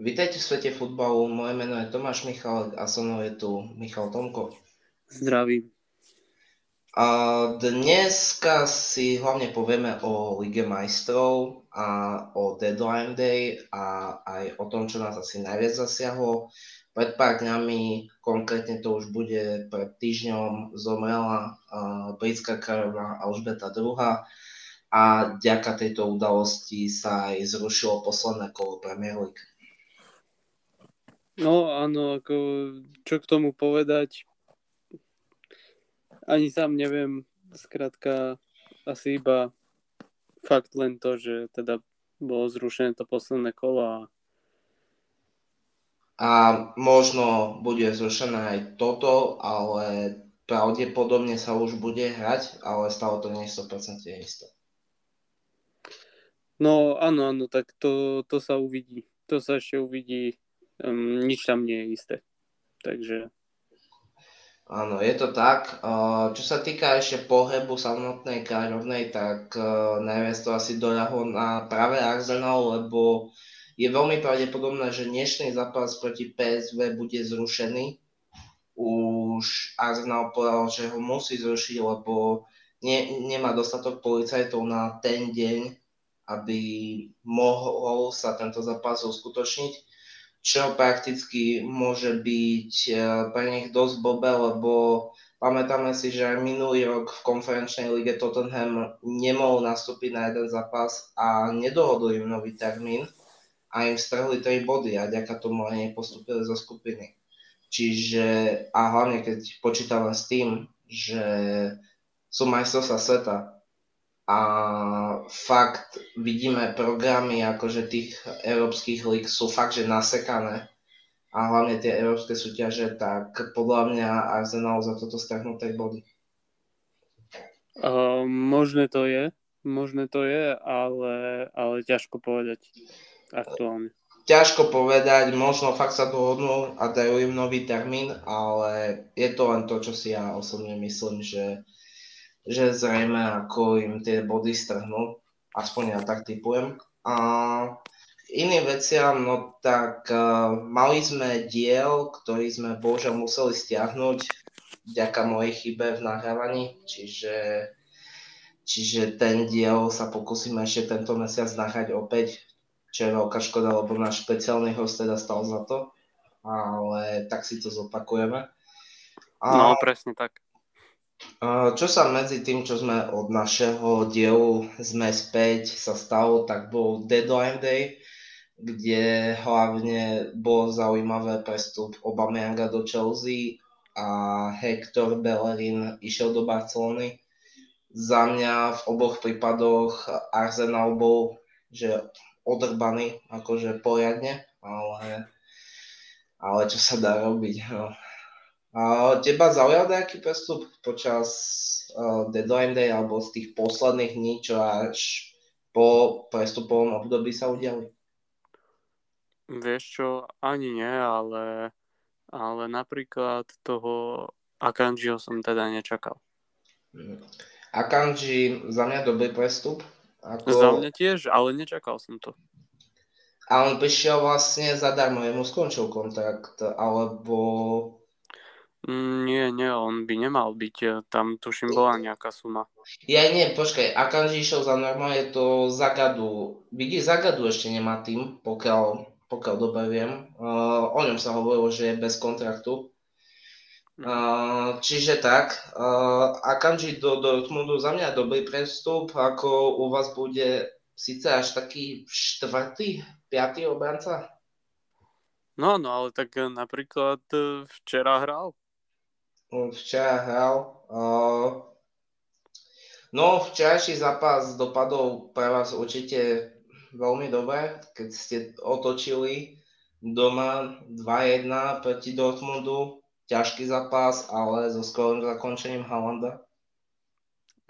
Vítajte v svete futbalu, moje meno je Tomáš Michal a so mnou je tu Michal Tomko. Zdravím. A dneska si hlavne povieme o Lige majstrov a o Deadline Day a aj o tom, čo nás asi najviac zasiahlo. Pred pár dňami, konkrétne to už bude pred týždňom, zomrela britská kráľovna Alžbeta II a vďaka tejto udalosti sa aj zrušilo posledné kolo Premier League. No áno, ako čo k tomu povedať, ani sám neviem, skrátka asi iba fakt len to, že teda bolo zrušené to posledné kolo a a možno bude zrušené aj toto, ale pravdepodobne sa už bude hrať, ale stále to nie je 100% isté. No áno, áno, tak to, to sa uvidí. To sa ešte uvidí um, nič tam nie je isté. Takže... Áno, je to tak. Čo sa týka ešte pohybu samotnej kráľovnej, tak najviac to asi doľahlo na práve Arsenal, lebo je veľmi pravdepodobné, že dnešný zápas proti PSV bude zrušený. Už Arsenal povedal, že ho musí zrušiť, lebo ne, nemá dostatok policajtov na ten deň, aby mohol sa tento zápas uskutočniť čo prakticky môže byť e, pre nich dosť bobe, lebo pamätáme si, že aj minulý rok v konferenčnej lige Tottenham nemohol nastúpiť na jeden zápas a nedohodli im nový termín a im strhli 3 body a ďaká tomu aj nepostupili zo skupiny. Čiže, a hlavne keď počítame s tým, že sú majstrovstvá sveta a fakt vidíme programy akože tých európskych líg sú fakt, že nasekané a hlavne tie európske súťaže, tak podľa mňa Arsenal za toto strhnutej body. Uh, možné to je, možné to je, ale, ale ťažko povedať aktuálne. Ťažko povedať, možno fakt sa dohodnú a dajú im nový termín, ale je to len to, čo si ja osobne myslím, že že zrejme ako im tie body strhnú, aspoň ja tak typujem. A iným veciam, no tak uh, mali sme diel, ktorý sme bohužiaľ museli stiahnuť vďaka mojej chybe v nahrávaní, čiže, čiže ten diel sa pokúsime ešte tento mesiac nahrať opäť, čo je veľká škoda, lebo náš špeciálny host teda stal za to, ale tak si to zopakujeme. A, no, presne tak. Čo sa medzi tým, čo sme od našeho dielu sme späť sa stalo, tak bol Deadline Day, kde hlavne bol zaujímavé prestup Obamianga do Chelsea a Hector Bellerin išiel do Barcelony. Za mňa v oboch prípadoch Arsenal bol že odrbaný, akože poriadne, ale, ale čo sa dá robiť. No. A teba zaujal nejaký prestup počas uh, deadline day alebo z tých posledných dní, čo až po prestupovom období sa udiali? Vieš čo, ani nie, ale, ale napríklad toho Akanjiho som teda nečakal. Mhm. Akanji za mňa dobrý prestup. Ako... Za mňa tiež, ale nečakal som to. A on prišiel vlastne zadarmo, jemu skončil kontrakt, alebo nie, nie, on by nemal byť. E, tam tuším bola nejaká suma. Ja nie, počkaj, Akanji išiel za norma, je to Zagadu. Vidíš, Zagadu ešte nemá tým, pokiaľ, pokiaľ dobre viem. Uh, o ňom sa hovorilo, že je bez kontraktu. Uh, čiže tak, uh, Akanji do Dortmundu za mňa dobrý prestup, ako u vás bude síce až taký štvrtý, piatý obranca? No, no, ale tak napríklad včera hral včera hral. No, včerajší zápas dopadol pre vás určite veľmi dobre, keď ste otočili doma 2-1 proti Dortmundu. Ťažký zápas, ale so skorým zakončením Halanda.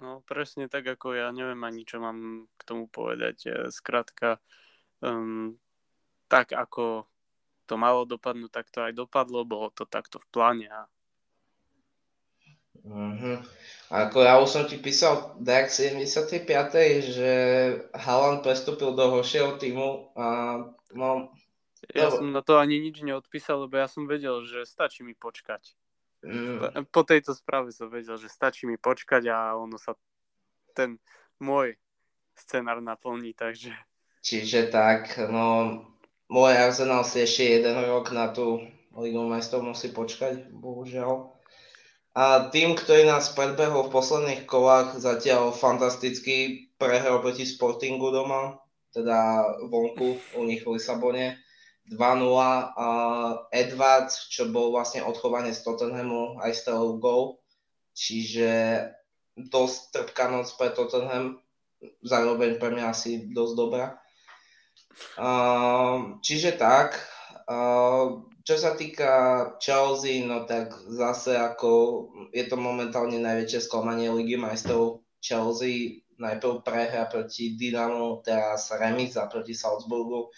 No presne tak ako ja, neviem ani čo mám k tomu povedať. Skrátka, um, tak ako to malo dopadnúť, tak to aj dopadlo, bolo to takto v pláne a Uh-huh. Ako ja už som ti písal Dark 75. že Haaland prestúpil do horšieho týmu a no, Ja lebo... som na to ani nič neodpísal, lebo ja som vedel, že stačí mi počkať. Mm. Po tejto správe som vedel, že stačí mi počkať a ono sa ten môj scenár naplní, takže... Čiže tak, no môj Arsenal si ešte jeden rok na tú Ligu majstrov musí počkať, bohužiaľ. A tým, ktorý nás predbehol v posledných kolách, zatiaľ fantasticky prehral proti Sportingu doma, teda vonku u nich v Lisabone. 2-0 a Edwards, čo bol vlastne odchovanie z Tottenhamu, aj strelil gol. Čiže dosť trpká noc pre Tottenham, zároveň pre mňa asi dosť dobrá. čiže tak, čo sa týka Chelsea, no tak zase ako je to momentálne najväčšie sklamanie Ligy majstrov Chelsea. Najprv prehra proti Dynamo, teraz remiza proti Salzburgu.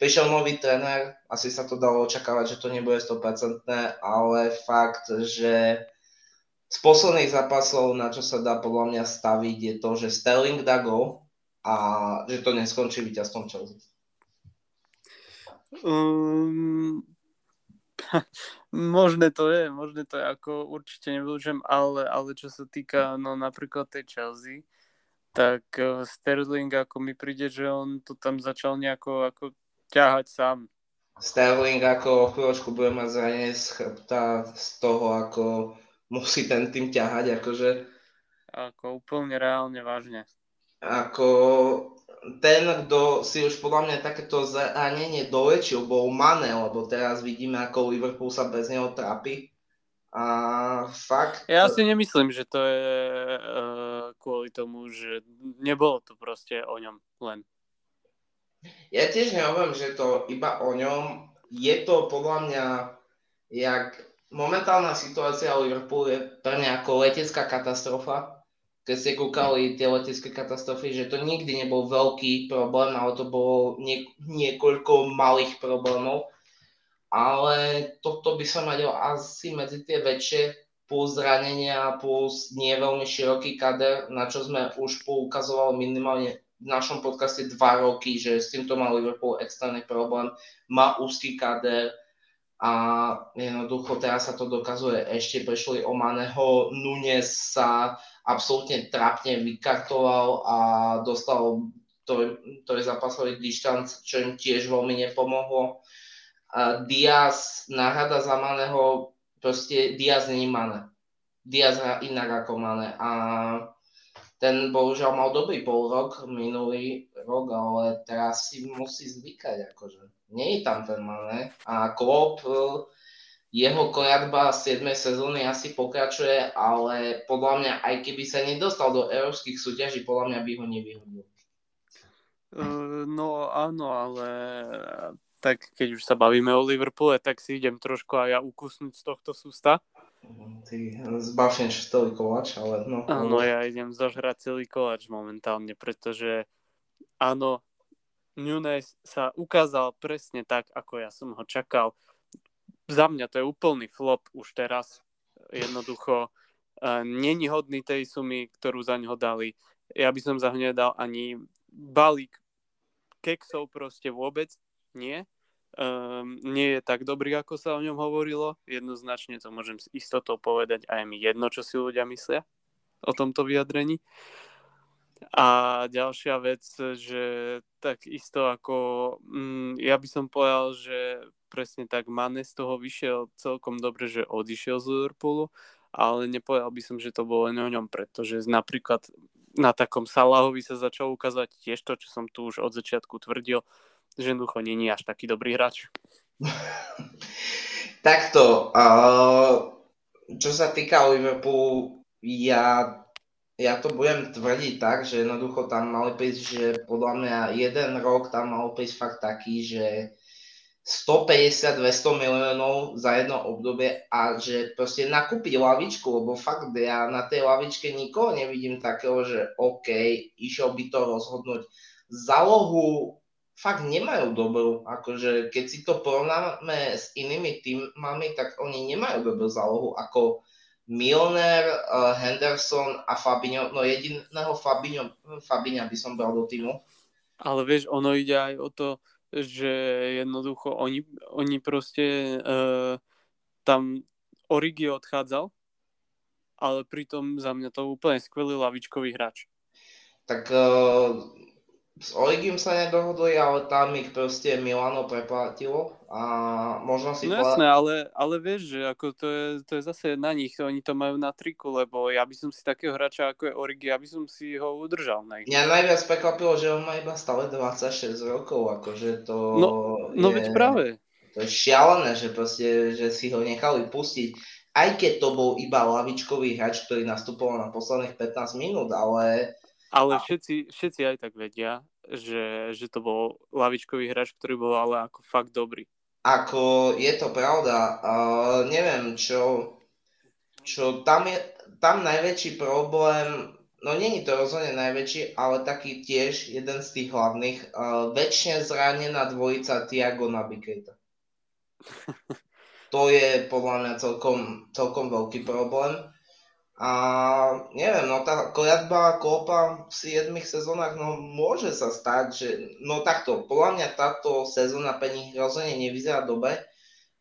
Prišiel nový tréner, asi sa to dalo očakávať, že to nebude 100%, ale fakt, že z posledných zápasov, na čo sa dá podľa mňa staviť, je to, že Sterling dá gol a že to neskončí víťazstvom Chelsea. Um, možné to je, možné to je, ako určite nevylúčem, ale, ale čo sa týka no napríklad tej Chelsea, tak uh, Sterling ako mi príde, že on to tam začal nejako ako ťahať sám. Sterling ako chvíľočku bude mať zranenie z chrbta z toho, ako musí ten tým ťahať, akože... Ako úplne reálne vážne. Ako ten, kto si už podľa mňa takéto zranenie dolečil, bol Mane, lebo teraz vidíme, ako Liverpool sa bez neho trápi. A fakt... Ja si nemyslím, že to je uh, kvôli tomu, že nebolo to proste o ňom len. Ja tiež nehovorím, že to iba o ňom. Je to podľa mňa, jak momentálna situácia Liverpool je pre mňa ako letecká katastrofa keď ste kúkali tie letecké katastrofy, že to nikdy nebol veľký problém, ale to bolo nie, niekoľko malých problémov. Ale toto by som radil asi medzi tie väčšie plus zranenia, plus nie veľmi široký kader, na čo sme už poukazovali minimálne v našom podcaste dva roky, že s týmto mal Liverpool extrémny problém, má úzky kader, a jednoducho teraz sa to dokazuje. Ešte prešli o Maneho, Nunes sa absolútne trápne vykartoval a dostal je zápasový dištanc, čo im tiež veľmi nepomohlo. A Diaz, náhrada za Maneho, proste Diaz není Mane. Diaz hrá inak ako Mane a ten bohužiaľ mal dobrý pol rok, minulý rok, ale teraz si musí zvykať, akože. Nie je tam ten Mane a Klopp jeho kojatba 7. sezóny asi pokračuje, ale podľa mňa, aj keby sa nedostal do európskych súťaží, podľa mňa by ho nevyhodil. Uh, no áno, ale tak keď už sa bavíme o Liverpoole, tak si idem trošku aj ja ukusnúť z tohto sústa. Ty zbavneš celý koláč, ale no. Áno, ja idem zožrať celý koláč momentálne, pretože áno, Nunes sa ukázal presne tak, ako ja som ho čakal za mňa to je úplný flop už teraz. Jednoducho uh, není hodný tej sumy, ktorú za ňo dali. Ja by som za ňo nedal ani balík keksov proste vôbec. Nie. Um, nie je tak dobrý, ako sa o ňom hovorilo. Jednoznačne to môžem s istotou povedať aj mi jedno, čo si ľudia myslia o tomto vyjadrení. A ďalšia vec, že takisto ako, mm, ja by som povedal, že presne tak Mane z toho vyšiel celkom dobre, že odišiel z Liverpoolu, ale nepovedal by som, že to bolo len o ňom, pretože napríklad na takom Salahovi sa začal ukázať tiež to, čo som tu už od začiatku tvrdil, že jednoducho není až taký dobrý hráč. Takto, uh, čo sa týka Liverpoolu, ja, ja to budem tvrdiť tak, že jednoducho tam mal prísť, že podľa mňa jeden rok tam mal prísť fakt taký, že 150-200 miliónov za jedno obdobie a že proste nakúpiť lavičku, lebo fakt ja na tej lavičke nikoho nevidím takého, že OK, išiel by to rozhodnúť. Zálohu fakt nemajú dobrú, akože keď si to porovnáme s inými týmami, tak oni nemajú dobrú zálohu ako Milner, uh, Henderson a Fabinho, no jediného Fabinho, Fabinha by som bral do týmu. Ale vieš, ono ide aj o to, že jednoducho oni, oni proste uh, tam Origi odchádzal, ale pritom za mňa to úplne skvelý lavičkový hráč. Tak uh, s Origim sa nedohodli, ale tam ich proste Milano preplatilo a možno si... No jasné, ale, ale vieš, že ako to je, to je zase na nich, oni to majú na triku, lebo ja by som si takého hráča ako je Origi, ja by som si ho udržal na ich. Mňa najviac prekvapilo, že on má iba stále 26 rokov, akože to No, no veď práve. To je šialené, že proste, že si ho nechali pustiť, aj keď to bol iba lavičkový hráč, ktorý nastupoval na posledných 15 minút, ale ale všetci, všetci aj tak vedia, že, že to bol lavičkový hráč, ktorý bol ale ako fakt dobrý. Ako je to pravda. Uh, neviem, čo, čo tam je, tam najväčší problém, no není to rozhodne najväčší, ale taký tiež jeden z tých hlavných, uh, väčšine zranená dvojica Tiago Nabikejta. to je podľa mňa celkom, celkom veľký problém. A neviem, no tá kliatba Klopa v 7 sezónach, no môže sa stať, že, no takto, podľa mňa táto sezóna pre nich rozhodne nevyzerá dobre.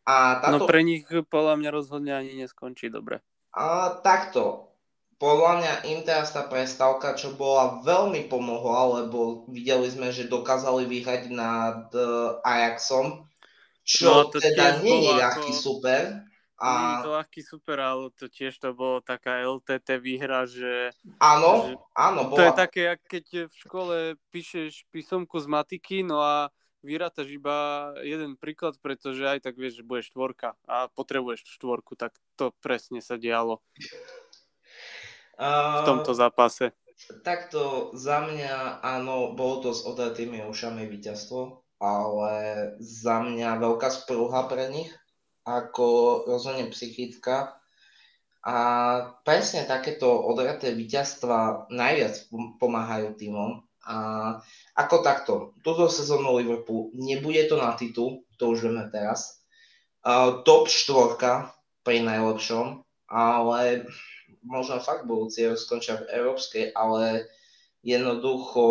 A táto... No pre nich podľa mňa rozhodne ani neskončí dobre. A takto, podľa mňa im teraz tá prestávka, čo bola veľmi pomohla, lebo videli sme, že dokázali vyhrať nad uh, Ajaxom, čo no, teda nie je ľahký ako... super. A... Je to ľahký super, ale to tiež to bolo taká LTT výhra, že... Áno, že... áno. Bola... To je také, keď v škole píšeš písomku z matiky, no a vyrátaš iba jeden príklad, pretože aj tak vieš, že bude štvorka a potrebuješ štvorku, tak to presne sa dialo uh... v tomto zápase. Takto za mňa, áno, bolo to s odretými ušami víťazstvo, ale za mňa veľká sprúha pre nich, ako rozhodne psychická. A presne takéto odraté víťazstva najviac pomáhajú týmom. A ako takto, túto sezónu Liverpool nebude to na titul, to už vieme teraz. Uh, top štvorka pri najlepšom, ale možno fakt budúci skončia v európskej, ale jednoducho,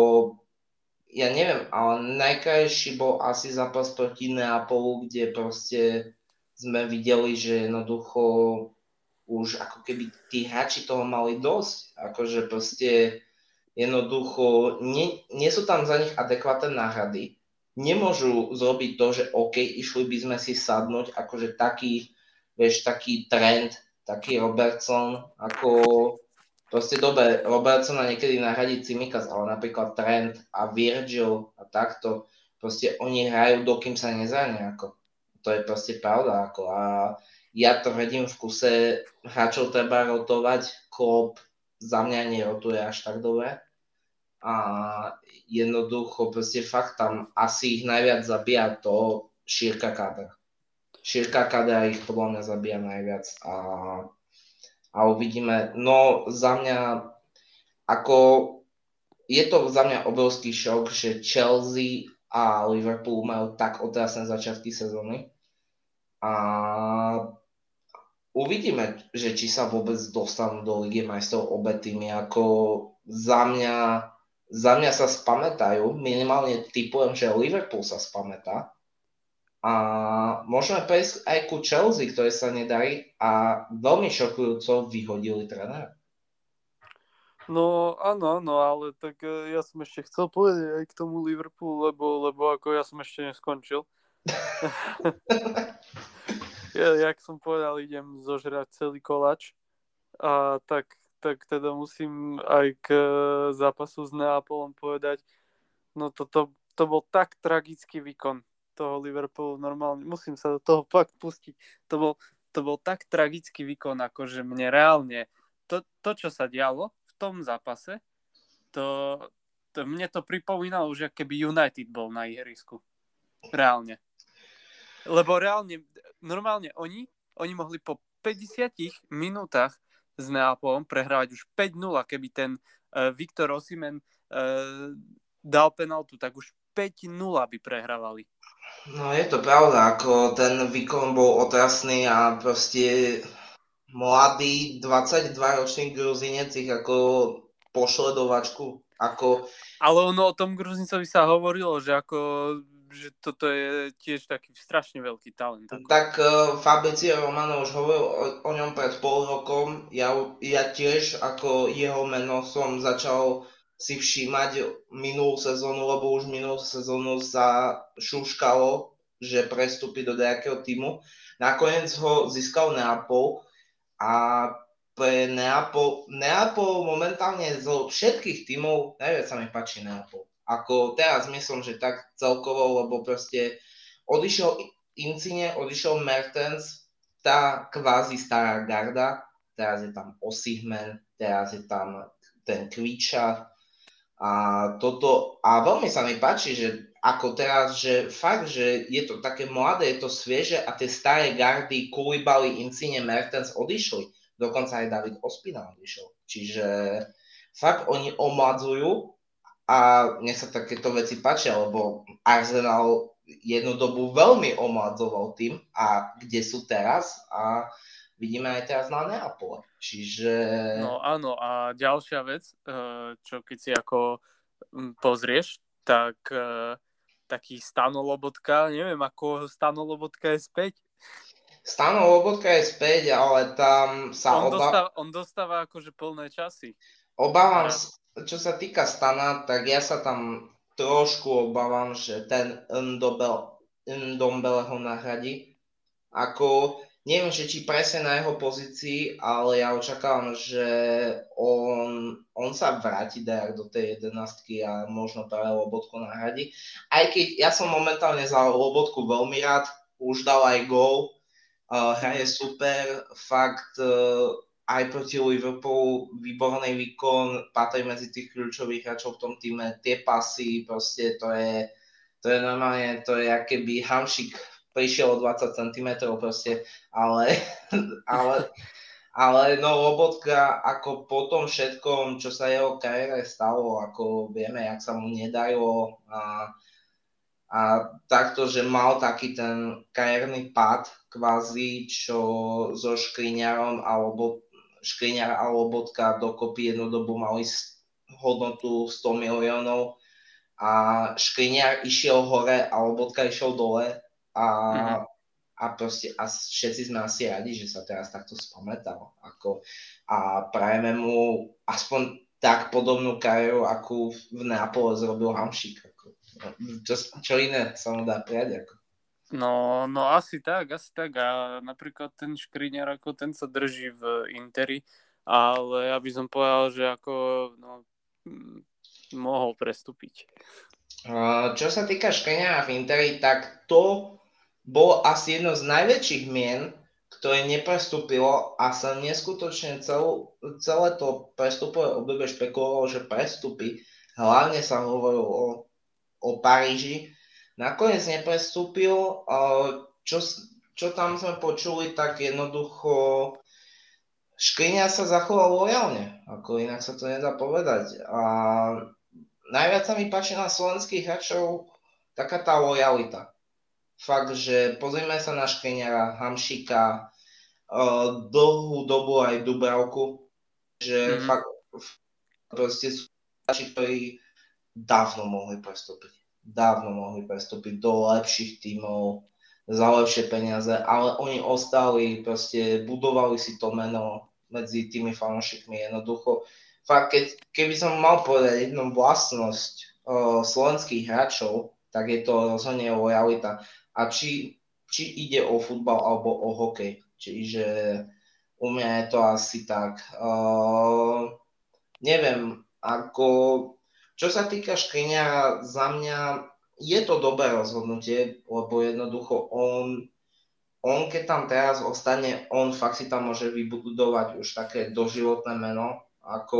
ja neviem, ale najkrajší bol asi zápas proti Neapolu, kde proste sme videli, že jednoducho už ako keby tí hráči toho mali dosť. Akože proste jednoducho nie, nie sú tam za nich adekvátne náhrady. Nemôžu zrobiť to, že OK, išli by sme si sadnúť, akože taký, vieš, taký trend, taký Robertson, ako proste dobre, Robertsona niekedy nahradí Cimikas, ale napríklad Trent a Virgil a takto, proste oni hrajú, dokým sa nezrania, ako to je proste pravda. Ako a ja to vedím v kuse, hráčov treba rotovať, klop za mňa nerotuje až tak dobre. A jednoducho proste fakt tam asi ich najviac zabíja to šírka kadra. Šírka kadra ich podľa mňa zabíja najviac a, a uvidíme. No za mňa ako je to za mňa obrovský šok, že Chelsea a Liverpool majú tak otrasné začiatky sezóny a uvidíme, že či sa vôbec dostanú do Ligy majstrov obe týmy, ako za mňa, za mňa sa spamätajú, minimálne typujem, že Liverpool sa spamätá a môžeme prejsť aj ku Chelsea, ktoré sa nedarí a veľmi šokujúco vyhodili trénera. No áno, áno, ale tak e, ja som ešte chcel povedať aj k tomu Liverpoolu, lebo, lebo ako ja som ešte neskončil. Ja, jak som povedal, idem zožrať celý kolač. A tak, tak teda musím aj k zápasu s Neapolom povedať, no to, to, bol tak tragický výkon toho Liverpoolu normálne. Musím sa do toho fakt pustiť. To bol, to bol tak tragický výkon, akože mne reálne to, to, čo sa dialo v tom zápase, to, to mne to pripomínalo, že keby United bol na ihrisku. Reálne. Lebo reálne, normálne oni, oni mohli po 50 minútach s Neapolom prehrávať už 5-0, keby ten uh, Viktor Osimen uh, dal penaltu, tak už 5-0 by prehrávali. No je to pravda, ako ten výkon bol otrasný a proste mladý 22-ročný gruzinec ich ako pošle do vačku. Ako... Ale ono o tom Gruzincovi sa hovorilo, že ako že toto je tiež taký strašne veľký talent. Ako. Tak uh, Fabricio Romano už hovoril o, o ňom pred pol rokom. Ja, ja tiež ako jeho meno som začal si všímať minulú sezónu, lebo už minulú sezónu sa šuškalo, že prestúpi do nejakého týmu. Nakoniec ho získal Neapol a pre Neapol, Neapol momentálne zo všetkých tímov najviac sa mi páči Neapol ako teraz myslím, že tak celkovo, lebo proste odišiel Incine, odišiel Mertens, tá kvázi stará garda, teraz je tam Osihmen, teraz je tam ten Kvíča a toto, a veľmi sa mi páči, že ako teraz, že fakt, že je to také mladé, je to svieže a tie staré gardy, Kulibali, Incine, Mertens odišli. Dokonca aj David Ospina odišiel. Čiže fakt oni omladzujú a mne sa takéto veci páčia, lebo Arsenal jednu dobu veľmi omladzoval tým a kde sú teraz a vidíme aj teraz na Neapole. Čiže... No áno a ďalšia vec, e, čo keď si ako pozrieš, tak e, taký Stano Lobotka, neviem ako Stano Lobotka je späť. Stano Lobotka je späť, ale tam sa on, oba... dostáva, on dostáva akože plné časy. Obávam, čo sa týka Stana, tak ja sa tam trošku obávam, že ten Ndombele, ho nahradí. Ako, neviem, že či presne na jeho pozícii, ale ja očakávam, že on, on sa vráti dajak do tej jedenastky a možno práve Lobotku nahradí. Aj keď ja som momentálne za Lobotku veľmi rád, už dal aj gól, uh, hraje super, fakt uh, aj proti Liverpoolu výborný výkon, patrí medzi tých kľúčových hráčov v tom týme, tie pasy, proste to je, to je normálne, to je keby Hamšik prišiel o 20 cm proste, ale, ale, ale no Lobotka ako po tom všetkom, čo sa jeho kariére stalo, ako vieme, jak sa mu nedarilo a, a takto, že mal taký ten kariérny pad kvázi, čo so Škriňarom alebo Škriňar a Lobotka dokopy jednu dobu mali hodnotu 100 miliónov a Škriňar išiel hore a Lobotka išiel dole a, mm-hmm. a proste a všetci sme asi radi, že sa teraz takto spamätal. Ako, a prajeme mu aspoň tak podobnú kariéru, akú v Neapole zrobil Hamšik. Ako, čo, čo iné sa mu dá prijať. Ako. No, no asi tak, asi tak. A napríklad ten škriňar, ako ten sa drží v Interi, ale ja by som povedal, že ako no, mohol prestúpiť. Čo sa týka škriňara v Interi, tak to bolo asi jedno z najväčších mien, ktoré neprestúpilo a sa neskutočne celú, celé to prestupové obdobie špekulovalo, že prestúpi. Hlavne sa hovorilo o, o Paríži, Nakoniec neprestúpil. Čo, čo tam sme počuli, tak jednoducho Škriňa sa zachoval lojálne, ako inak sa to nedá povedať. A najviac sa mi páči na slovenských hráčov taká tá lojalita. Fakt, že pozrieme sa na Škriňara, Hamšika, dlhú dobu aj Dubravku, že mm-hmm. fakt proste sú hráči, ktorí dávno mohli prestúpiť dávno mohli prestúpiť do lepších tímov za lepšie peniaze, ale oni ostali, proste budovali si to meno medzi tými fanúšikmi jednoducho. Fakt, keď, keby som mal povedať jednu vlastnosť uh, slovenských hráčov, tak je to rozhodne lojalita. A či, či ide o futbal alebo o hokej. Čiže u mňa je to asi tak. Uh, neviem, ako čo sa týka Škriňa, za mňa je to dobré rozhodnutie, lebo jednoducho on, on keď tam teraz ostane, on fakt si tam môže vybudovať už také doživotné meno, ako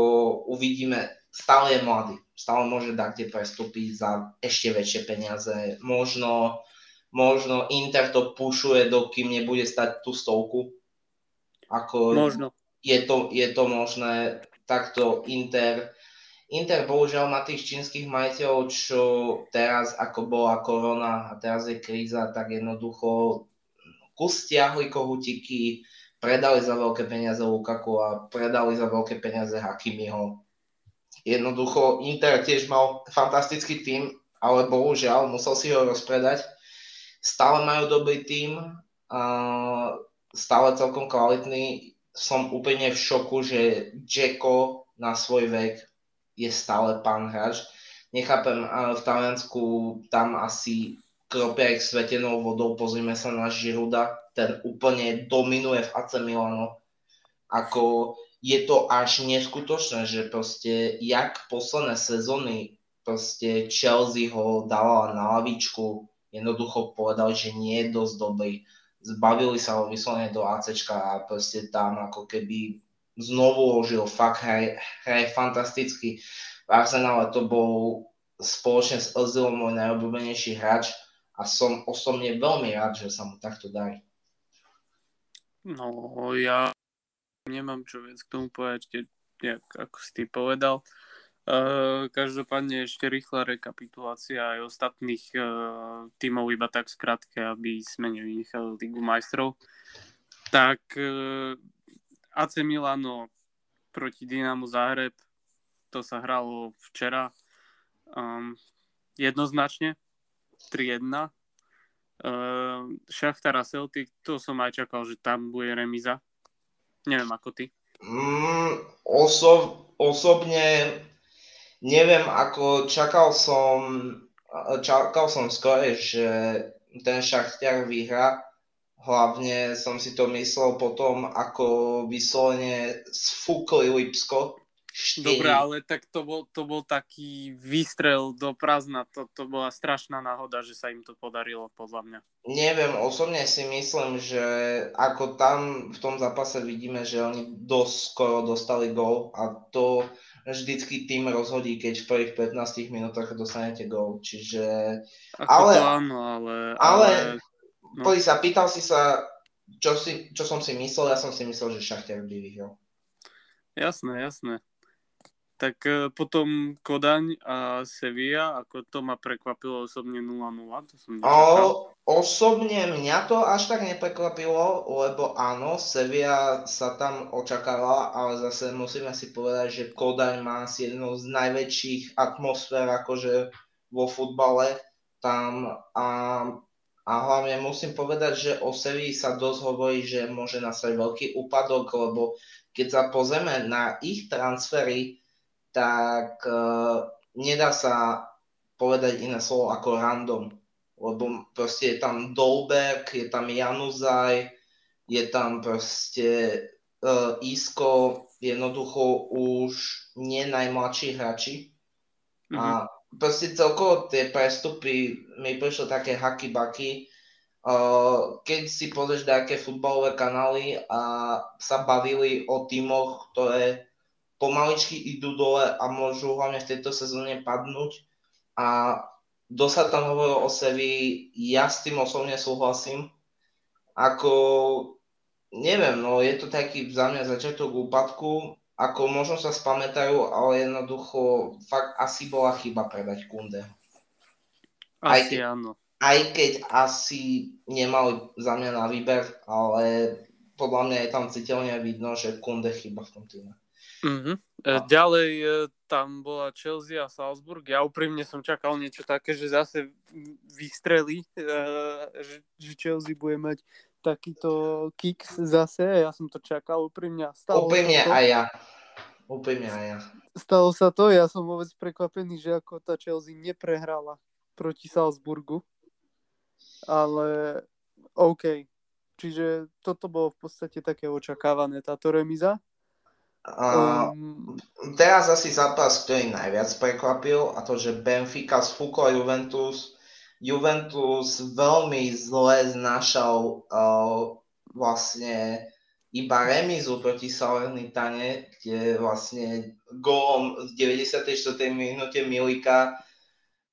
uvidíme, stále je mladý, stále môže dať tie prestupy za ešte väčšie peniaze, možno, možno Inter to pušuje, dokým nebude stať tú stovku, ako možno. Je to, je to možné, takto Inter Inter bohužiaľ má tých čínskych majiteľov, čo teraz ako bola korona a teraz je kríza, tak jednoducho kus stiahli kohutiky, predali za veľké peniaze Lukaku a predali za veľké peniaze Hakimiho. Jednoducho Inter tiež mal fantastický tým ale bohužiaľ musel si ho rozpredať. Stále majú dobrý tým, stále celkom kvalitný. Som úplne v šoku, že Jacko na svoj vek je stále pán hráč. Nechápem, v Taliansku tam asi kropia ich svetenou vodou, pozrime sa na Žiruda, ten úplne dominuje v AC Milano. Ako je to až neskutočné, že proste jak posledné sezóny proste Chelsea ho dávala na lavičku, jednoducho povedal, že nie je dosť dobrý zbavili sa ho vyslovene do ACčka a proste tam ako keby znovu ožil, fakt hraje, hraje fantasticky. V Arsenale to bol spoločne s Ozilom môj najobľúbenejší hráč a som osobne veľmi rád, že sa mu takto darí. No, ja nemám čo viac k tomu povedať, ako si ty povedal. Uh, každopádne ešte rýchla rekapitulácia aj ostatných uh, tímov iba tak skrátke, aby sme nevynechali Ligu majstrov. Tak uh, AC Milano proti Dynamo Zahreb, to sa hralo včera um, jednoznačne 3-1. Uh, Šachtar a Celtic, to som aj čakal, že tam bude remiza. Neviem ako ty. Mm, oso- osobne neviem, ako čakal som, čakal som skôr, že ten Šachtiar vyhra. Hlavne som si to myslel potom, ako vyslovene sfúkli Lipsko 4. Dobre, ale tak to bol, to bol taký výstrel do prázdna. To, to bola strašná náhoda, že sa im to podarilo, podľa mňa. Neviem, osobne si myslím, že ako tam v tom zápase vidíme, že oni dosť skoro dostali gol a to vždycky tým rozhodí, keď v prvých 15 minútach dostanete gol. Čiže... Ako ale, to áno, ale... Ale, ale no. sa, pýtal si sa, čo, si, čo som si myslel, ja som si myslel, že Šachtar by vyhral. Jasné, jasné. Tak e, potom Kodaň a Sevilla, ako to ma prekvapilo osobne 0-0, to som o, Osobne mňa to až tak neprekvapilo, lebo áno, Sevilla sa tam očakávala, ale zase musíme si povedať, že Kodaň má asi jednu z najväčších atmosfér akože vo futbale tam a, a hlavne musím povedať, že o Sevilla sa dosť hovorí, že môže nastať veľký úpadok, lebo keď sa pozrieme na ich transfery, tak uh, nedá sa povedať iné slovo ako random. Lebo proste je tam Dolberg, je tam Januzaj, je tam proste uh, Isko, jednoducho už nie najmladší hráči. Mm-hmm. A mhm. Proste celkovo tie prestupy mi prišlo také haky-baky. Uh, keď si pozrieš nejaké futbalové kanály a sa bavili o tímoch, ktoré pomaličky idú dole a môžu hlavne v tejto sezóne padnúť. A dosť tam hovoril o Sevi, ja s tým osobne súhlasím. Ako, neviem, no je to taký za mňa začiatok úpadku, ako možno sa spamätajú, ale jednoducho fakt asi bola chyba predať Kunde. Asi aj keď, áno. Aj keď asi nemali za mňa na výber, ale podľa mňa je tam citeľne vidno, že Kunde chyba v tom týme. Mm-hmm. A... Ďalej e, tam bola Chelsea a Salzburg. Ja úprimne som čakal niečo také, že zase vystrelí, e, že Chelsea bude mať takýto kick zase. Ja som to čakal úprimne. Stalo úprimne aj ja. Úprimne aj ja. Stalo sa to, ja som vôbec prekvapený, že ako tá Chelsea neprehrala proti Salzburgu. Ale OK. Čiže toto bolo v podstate také očakávané, táto remiza. Um, teraz asi zápas, ktorý najviac prekvapil, a to, že Benfica sfúkol Juventus. Juventus veľmi zle znašal uh, vlastne iba remizu proti Salernitane, kde vlastne gólom z 94. minúte Milika,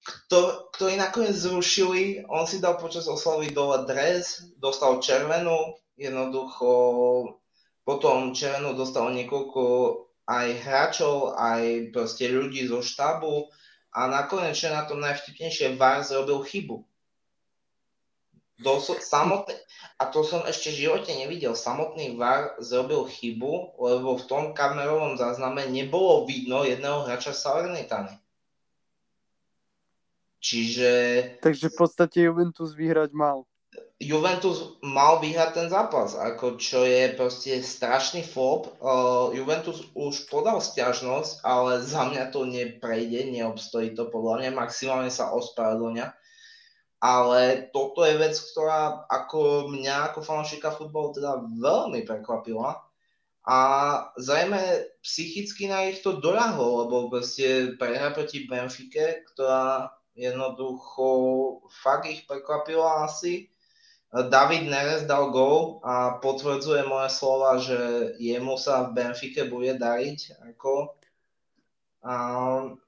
ktor, ktorý nakoniec zrušili, on si dal počas oslavy dole dres, dostal červenú, jednoducho potom Červenú dostalo niekoľko aj hráčov, aj proste ľudí zo štábu a nakoniec, čo na tom najvtipnejšie, VAR zrobil chybu. Doso- samotný, a to som ešte v živote nevidel, samotný VAR zrobil chybu, lebo v tom kamerovom zázname nebolo vidno jedného hráča Salernitany. Čiže... Takže v podstate Juventus vyhrať mal. Juventus mal vyhrať ten zápas, ako čo je proste strašný flop. Uh, Juventus už podal stiažnosť, ale za mňa to neprejde, neobstojí to podľa mňa, maximálne sa ospravedlňa. Ale toto je vec, ktorá ako mňa ako fanúšika futbalu teda veľmi prekvapila. A zrejme psychicky na ich to doľahlo, lebo proste prehra proti Benfike, ktorá jednoducho fakt ich prekvapila asi David Neres dal gol a potvrdzuje moje slova, že jemu sa v Benfike bude dariť. Ako. A,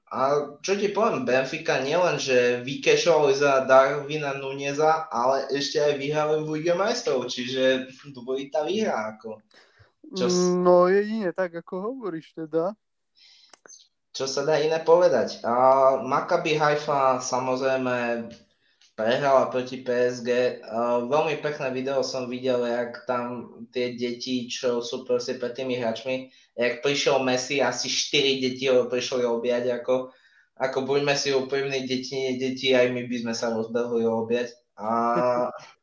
a čo ti poviem, Benfica nielen, že vykešovali za Darwina Nuneza, ale ešte aj vyhrali v Lige majstrov, čiže dvojitá výhra. Ako. Čo, no jedine tak, ako hovoríš teda. Čo sa dá iné povedať. A Maccabi Haifa samozrejme prehrala proti PSG. Uh, veľmi pekné video som videl, jak tam tie deti, čo sú proste pred tými hráčmi, jak prišiel Messi, asi 4 deti ho prišli objať, ako, ako buďme si úprimní, deti, deti, aj my by sme sa rozbehli objať. A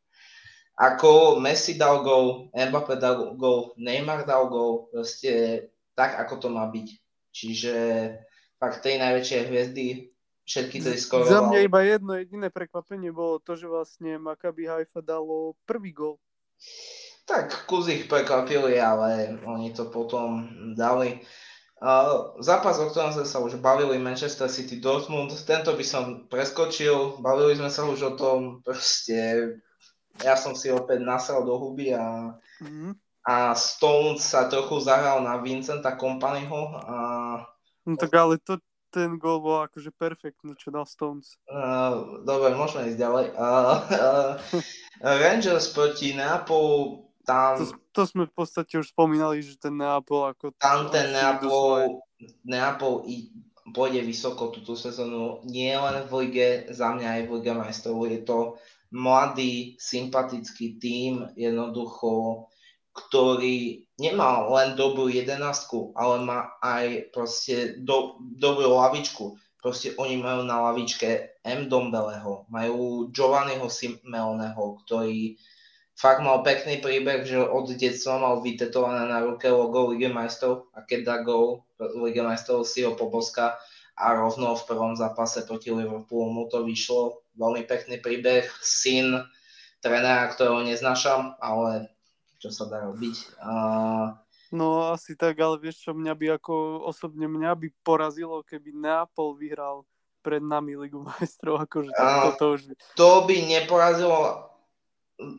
ako Messi dal gol, Mbappé dal gol, Neymar dal gol, proste tak, ako to má byť. Čiže fakt tri najväčšie hviezdy všetky skoro. Za mňa iba jedno jediné prekvapenie bolo to, že vlastne Maccabi Haifa dalo prvý gol. Tak kus ich prekvapili, ale oni to potom dali. Uh, zápas, o ktorom sme sa už bavili, Manchester City Dortmund, tento by som preskočil, bavili sme sa už o tom, proste ja som si opäť nasral do huby a, mm-hmm. a Stones sa trochu zahral na Vincenta Kompanyho a No tak ale to, ten gol bol akože perfektný, čo dal Stones. Uh, dobre, môžeme ísť ďalej. Uh, uh, Rangers proti Neapolu, tam... To, to sme v podstate už spomínali, že ten Neapol ako... Tam ten Neapol, Neapol i, pôjde vysoko túto sezónu, nie len v lige, za mňa aj v lige majstrov. Je to mladý, sympatický tím, jednoducho ktorý nemá len dobrú jedenastku, ale má aj proste do, dobrú lavičku. Proste oni majú na lavičke M. Dombeleho, majú Giovanniho Simeoneho, ktorý fakt mal pekný príbeh, že od detstva mal vytetované na ruke logo Lige majstrov a keď dá gol Lige majstrov si ho poboská a rovno v prvom zápase proti Liverpoolu mu to vyšlo. Veľmi pekný príbeh, syn trénera, ktorého neznášam, ale čo sa dá robiť. A... No asi tak, ale vieš čo, mňa by ako osobne mňa by porazilo, keby Neapol vyhral pred nami Ligu majstrov. Akože to, to, to, už... to by neporazilo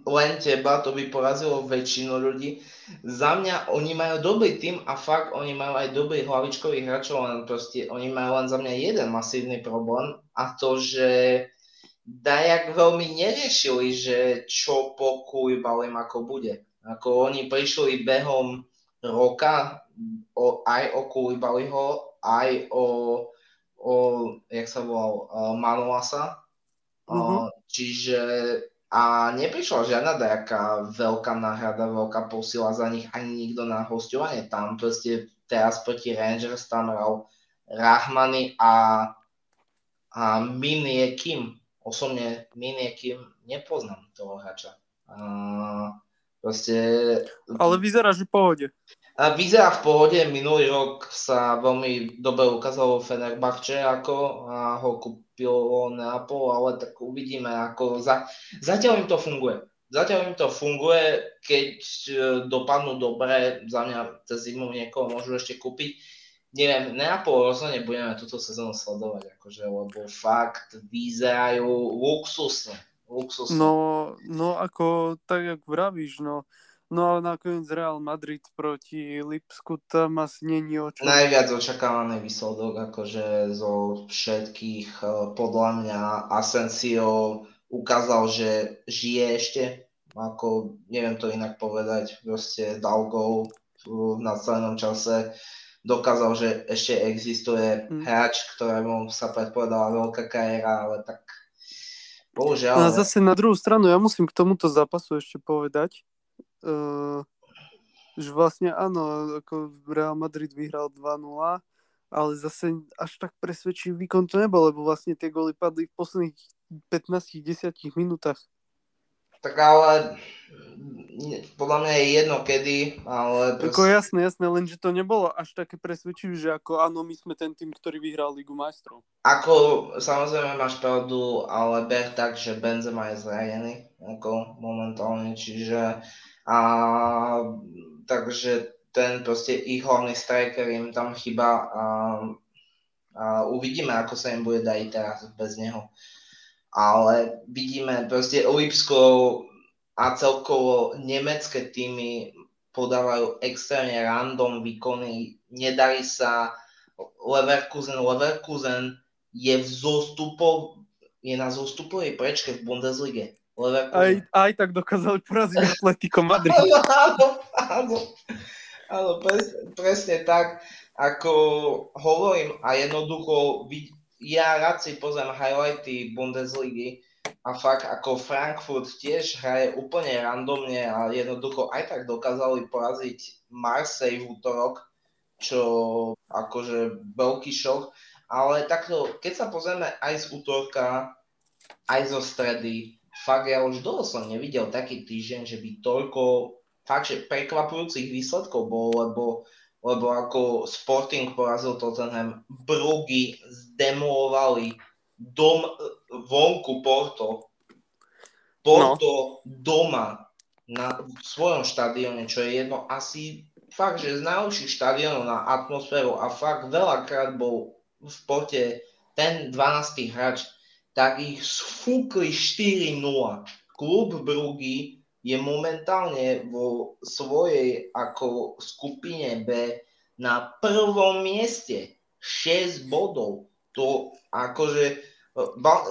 len teba, to by porazilo väčšinu ľudí. Za mňa oni majú dobrý tým a fakt oni majú aj dobrých hlavičkových hráčov, len proste oni majú len za mňa jeden masívny problém a to, že Dajak veľmi neriešili, že čo po Kujbalim ako bude. Ako oni prišli behom roka o, aj o Kulibaliho, aj o, o jak sa volal, uh, Manuasa. Mm-hmm. Uh, čiže a neprišla žiadna nejaká veľká náhrada, veľká posila za nich, ani nikto na hostovanie. Tam proste teraz proti Rangers tam hral Rahmany a, a Minie Kim. Osobne Minie Kim nepoznám toho hráča. Uh, Proste... Ale vyzerá, že v pohode. A vyzerá v pohode. Minulý rok sa veľmi dobre ukázalo Fenerbahče ako a ho kúpilo Neapol, ale tak uvidíme. Ako za... Zatiaľ im to funguje. Zatiaľ im to funguje, keď e, dopadnú dobre, za mňa cez zimu niekoho môžu ešte kúpiť. Neviem, Neapol rozhodne budeme túto sezónu sledovať, akože, lebo fakt vyzerajú luxusne luxusné. No, no ako tak, jak vravíš, no. No ale nakoniec Real Madrid proti Lipsku tam asi není o čom. Najviac očakávaný výsledok, akože zo všetkých, eh, podľa mňa Asensio ukázal, že žije ešte, ako neviem to inak povedať, proste dal gol v následnom čase, dokázal, že ešte existuje mm. hráč, ktorému sa predpovedala veľká kariéra, ale tak Bohužiaľ. A zase na druhú stranu, ja musím k tomuto zápasu ešte povedať, uh, že vlastne áno, ako Real Madrid vyhral 2-0 a ale zase až tak presvedčivý výkon to nebol, lebo vlastne tie goly padli v posledných 15-10 minútach. Tak ale podľa mňa je jedno kedy, ale... Proste... Ako jasné, jasné, lenže to nebolo až také presvedčivé, že ako áno, my sme ten tým, ktorý vyhral Ligu majstrov. Ako, samozrejme máš pravdu, ale ber tak, že Benzema je zranený, ako momentálne, čiže a takže ten proste ich hlavný striker im tam chyba a, a uvidíme, ako sa im bude dať teraz bez neho ale vidíme proste Lipsko a celkovo nemecké týmy podávajú extrémne random výkony, nedarí sa Leverkusen, Leverkusen je v zostupo, je na zostupovej prečke v Bundeslige. Aj, aj tak dokázali poraziť Atletico Madrid. áno, áno, áno, áno pres, presne tak, ako hovorím a jednoducho ja rád si pozriem highlighty Bundesligy a fakt ako Frankfurt tiež hraje úplne randomne a jednoducho aj tak dokázali poraziť Marseille v útorok, čo akože veľký šok. Ale takto, keď sa pozrieme aj z útorka, aj zo stredy, fakt ja už dlho som nevidel taký týždeň, že by toľko fakt, že prekvapujúcich výsledkov bolo, lebo lebo ako Sporting porazil Tottenham, Brugy zdemolovali dom vonku Porto. Porto no. doma na svojom štadióne, čo je jedno asi fakt, že z najlepších štadiónov na atmosféru a fakt veľakrát bol v Porte ten 12. hráč, tak ich sfúkli 4-0. Klub Brugy je momentálne vo svojej ako skupine B na prvom mieste. 6 bodov. To akože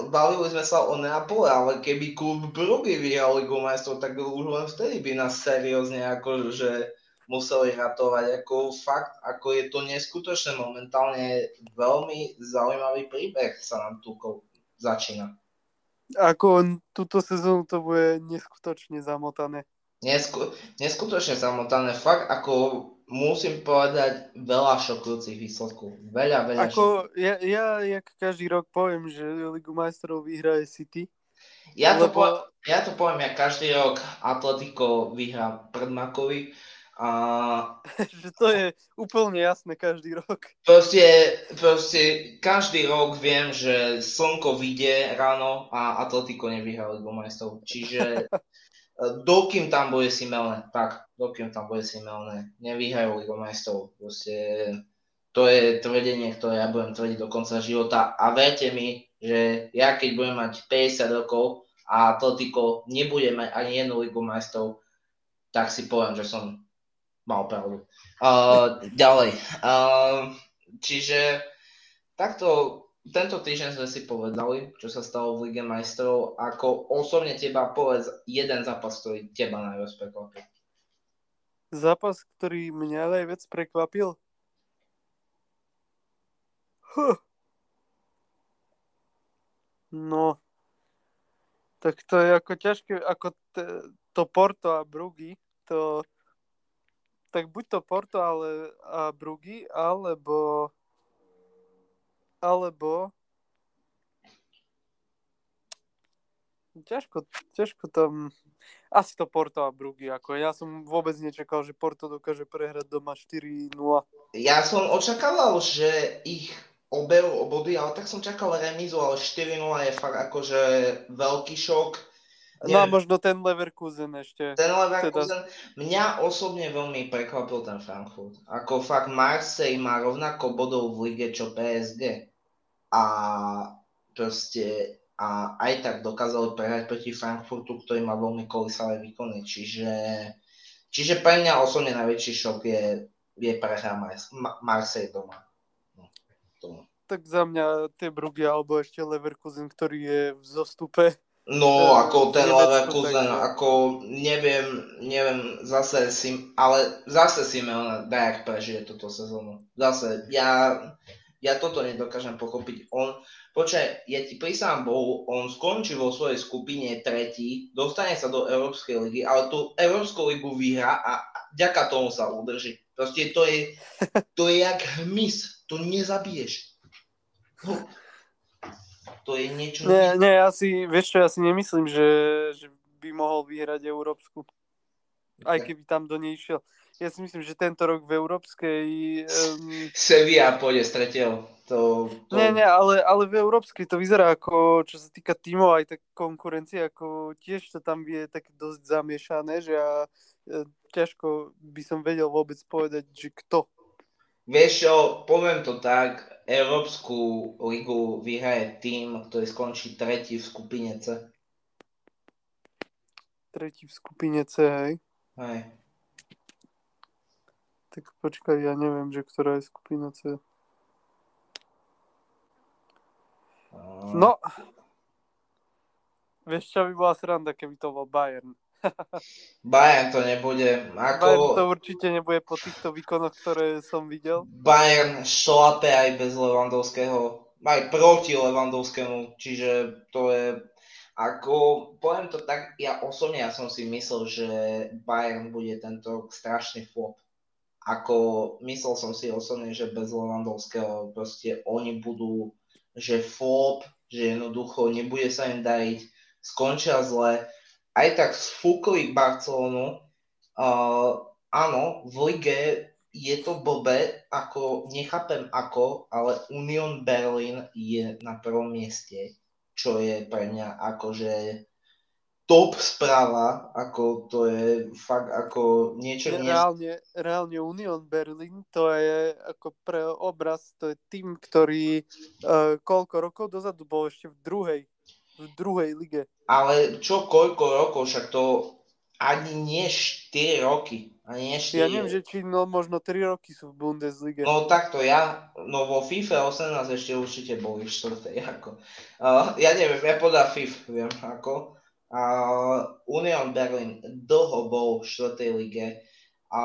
bavili sme sa o Neapole, ale keby klub Brugge vyhral Ligu majstrov, tak už len vtedy by nás seriózne akože museli ratovať. Ako fakt, ako je to neskutočné momentálne veľmi zaujímavý príbeh sa nám tu začína. Ako túto sezónu to bude neskutočne zamotané. Nesku, neskutočne zamotané. Fakt, ako musím povedať, veľa šokujúcich výsledkov. Veľa, veľa Ako ja, ja, jak každý rok poviem, že Ligu majstrov vyhraje City. Ja to, lebo... po, ja to poviem, ja každý rok Atletico vyhrá pred Makovi a... že to je úplne jasné každý rok. Proste, proste každý rok viem, že slnko vyjde ráno a Atletico nevyhrá Ligu majstrov. Čiže dokým tam bude Simeone, tak, dokým tam bude Simeone, nevyhrajú Ligu majstrov. Proste to je tvrdenie, ktoré ja budem tvrdiť do konca života a verte mi, že ja keď budem mať 50 rokov a Atletico nebude mať ani jednu Ligu majstrov, tak si poviem, že som mal pravdu. Uh, ďalej. Uh, čiže takto tento týždeň sme si povedali, čo sa stalo v Lige majstrov. Ako osobne teba povedz jeden zápas, ktorý teba najviac prekvapil. Zápas, ktorý mňa najviac prekvapil? Huh. No, tak to je ako ťažké, ako t- to Porto a Brugy, to tak buď to Porto ale, a Brugy, alebo alebo ťažko, ťažko tam asi to Porto a Brugy, ako ja som vôbec nečakal, že Porto dokáže prehrať doma 4-0. Ja som očakával, že ich oberú o body, ale tak som čakal remízu, ale 4-0 je fakt akože veľký šok No a možno ten Leverkusen ešte. Ten Leverkusen, teda... mňa osobne veľmi prekvapil ten Frankfurt. Ako fakt Marseille má rovnako bodov v lige čo PSG. A proste a aj tak dokázali prehrať proti Frankfurtu, ktorý má veľmi kolisavé výkony. Čiže, čiže pre mňa osobne najväčší šok je, je prehra Marseille doma. No, to. Tak za mňa tie Brugy alebo ešte Leverkusen, ktorý je v zostupe No, ako ten Leverkusen, ako neviem, neviem, zase si, ale zase si Simeone Dajak prežije túto sezónu. Zase, ja, ja toto nedokážem pochopiť. On, počkaj, ja ti prísam Bohu, on skončí vo svojej skupine tretí, dostane sa do Európskej ligy, ale tú Európsku ligu vyhrá a ďaká tomu sa udrží. Proste to je, to je jak hmyz To nezabiješ. No, to je niečo... Nie, nie, ja si, vieš čo, ja si nemyslím, že, že by mohol vyhrať Európsku. Aj keby tam do nej išiel. Ja si myslím, že tento rok v Európskej... Um... Sevilla pôjde z tretieho. To, to... Nie, nie, ale, ale v Európskej to vyzerá ako, čo sa týka tímov, aj tak konkurencie, ako tiež to tam je tak dosť zamiešané, že ja e, ťažko by som vedel vôbec povedať, že kto. Vieš čo, poviem to tak, Európsku ligu vyhraje tým, ktorý skončí tretí v skupine C. Tretí v skupine C, hej? Hej. Tak počkaj, ja neviem, že ktorá je skupina C. No, vieš čo by bola sranda, keby to bol Bayern. Bayern to nebude. Ako... Bayern to určite nebude po týchto výkonoch, ktoré som videl. Bayern šlape aj bez Levandovského, aj proti Levandovskému, čiže to je ako, poviem to tak, ja osobne ja som si myslel, že Bayern bude tento strašný flop ako myslel som si osobne, že bez Levandovského proste oni budú, že flop, že jednoducho nebude sa im dariť, skončia zle. Aj tak sfúkli Barcelonu. Uh, áno, v lige je to blbé, ako nechápem ako, ale Union Berlin je na prvom mieste, čo je pre mňa akože top správa, ako to je fakt ako niečo... Reálne, reálne Union Berlin, to je ako pre obraz, to je tým, ktorý uh, koľko rokov dozadu bol ešte v druhej, v druhej lige. Ale čo koľko rokov, však to ani nie 4 roky. Ani nie 4 ja neviem, že či no, možno 3 roky sú v Bundeslige. No takto ja, no vo FIFA 18 ešte určite boli v 4. Ako. Uh, ja neviem, ja podľa FIFA viem ako. Uh, Union Berlin dlho bol v 4. lige. A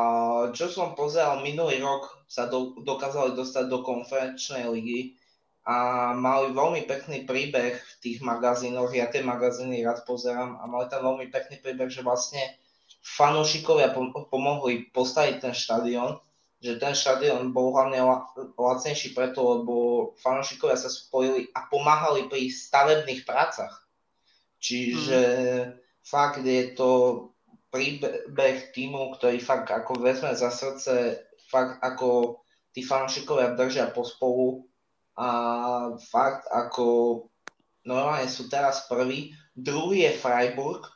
čo som pozeral, minulý rok sa do, dokázali dostať do konferenčnej ligy a mali veľmi pekný príbeh v tých magazínoch. Ja tie magazíny rád pozerám a mali tam veľmi pekný príbeh, že vlastne fanúšikovia pomohli postaviť ten štadión, že ten štadión bol hlavne lacnejší preto, lebo fanúšikovia sa spojili a pomáhali pri stavebných prácach. Čiže mm. fakt je to príbeh týmu, ktorý fakt ako vezme za srdce, fakt ako tí fanúšikovia držia pospolu a fakt ako normálne sú teraz prvý. Druhý je Freiburg,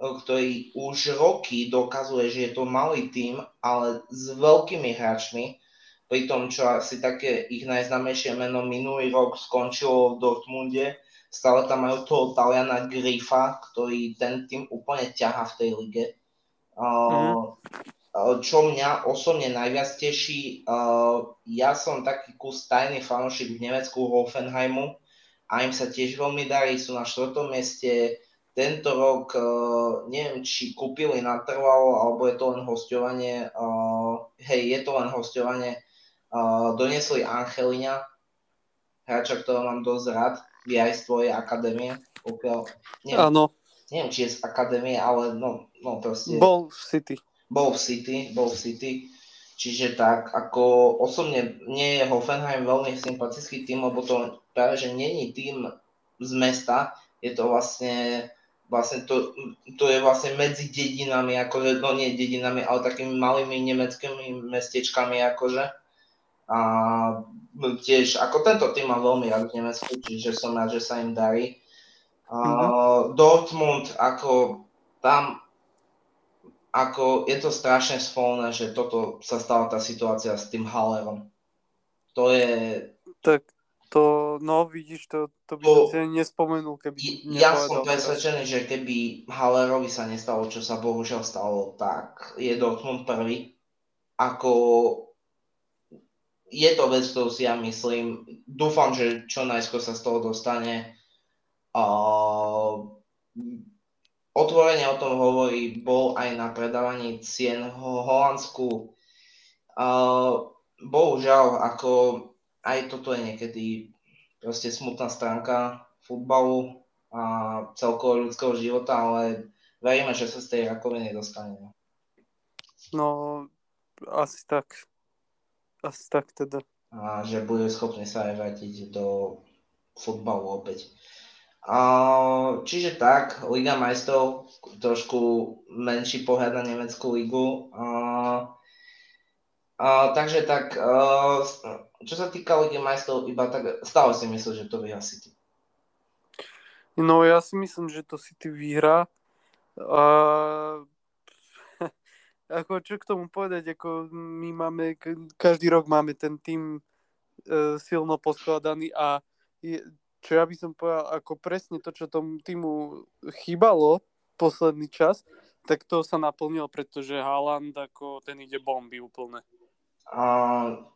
ktorý už roky dokazuje, že je to malý tým, ale s veľkými hráčmi. Pri tom, čo asi také ich najznámejšie meno minulý rok skončilo v Dortmunde, Stále tam majú toho Taliana Grifa, ktorý ten tým úplne ťaha v tej lige. Mm. Čo mňa osobne najviac teší, uh, ja som taký kus tajný fanúšik v Nemecku Hoffenheimu a im sa tiež veľmi darí, sú na štvrtom mieste. Tento rok, uh, neviem, či kúpili natrvalo, alebo je to len hostovanie. Hej, je to len hostovanie. Donesli Angelina, hráča, ktorého mám dosť rád je aj z tvojej akadémie, pokiaľ... Neviem, Áno. Neviem, či je z akadémie, ale no, no proste... Bol v City. Bol v City, bol v City. Čiže tak, ako osobne nie je Hoffenheim veľmi sympatický tým, lebo to práve, že není tým z mesta, je to vlastne, vlastne to, to je vlastne medzi dedinami, akože, no nie dedinami, ale takými malými nemeckými mestečkami, akože a tiež, ako tento tým mám veľmi rád v Nemecku, čiže som rád, že sa im darí. Uh, Dortmund, ako tam, ako je to strašne svolné, že toto sa stala tá situácia s tým Hallerom. To je... Tak to, no vidíš, to, to by to, som nespomenul, keby Ja som presvedčený, že keby Hallerovi sa nestalo, čo sa bohužiaľ stalo, tak je Dortmund prvý. Ako je to vec, ktorú si ja myslím. Dúfam, že čo najskôr sa z toho dostane. Uh, otvorene o tom hovorí, bol aj na predávaní cien v Holandsku. Uh, bohužiaľ, ako aj toto je niekedy proste smutná stránka futbalu a celkovo ľudského života, ale veríme, že sa z tej rakoviny dostane. No, asi tak. Asi tak teda. a že bude schopný sa aj vrátiť do futbalu opäť. Čiže tak, Liga majstrov, trošku menší pohľad na Nemeckú ligu. takže tak, čo sa týka Ligy majstrov, iba tak stále si myslím, že to vyhrá City. No ja si myslím, že to City vyhrá. Uh, ako čo k tomu povedať, ako my máme, každý rok máme ten tým e, silno poskladaný a je, čo ja by som povedal, ako presne to, čo tomu týmu chýbalo posledný čas, tak to sa naplnilo, pretože Haaland ako ten ide bomby úplne. Uh,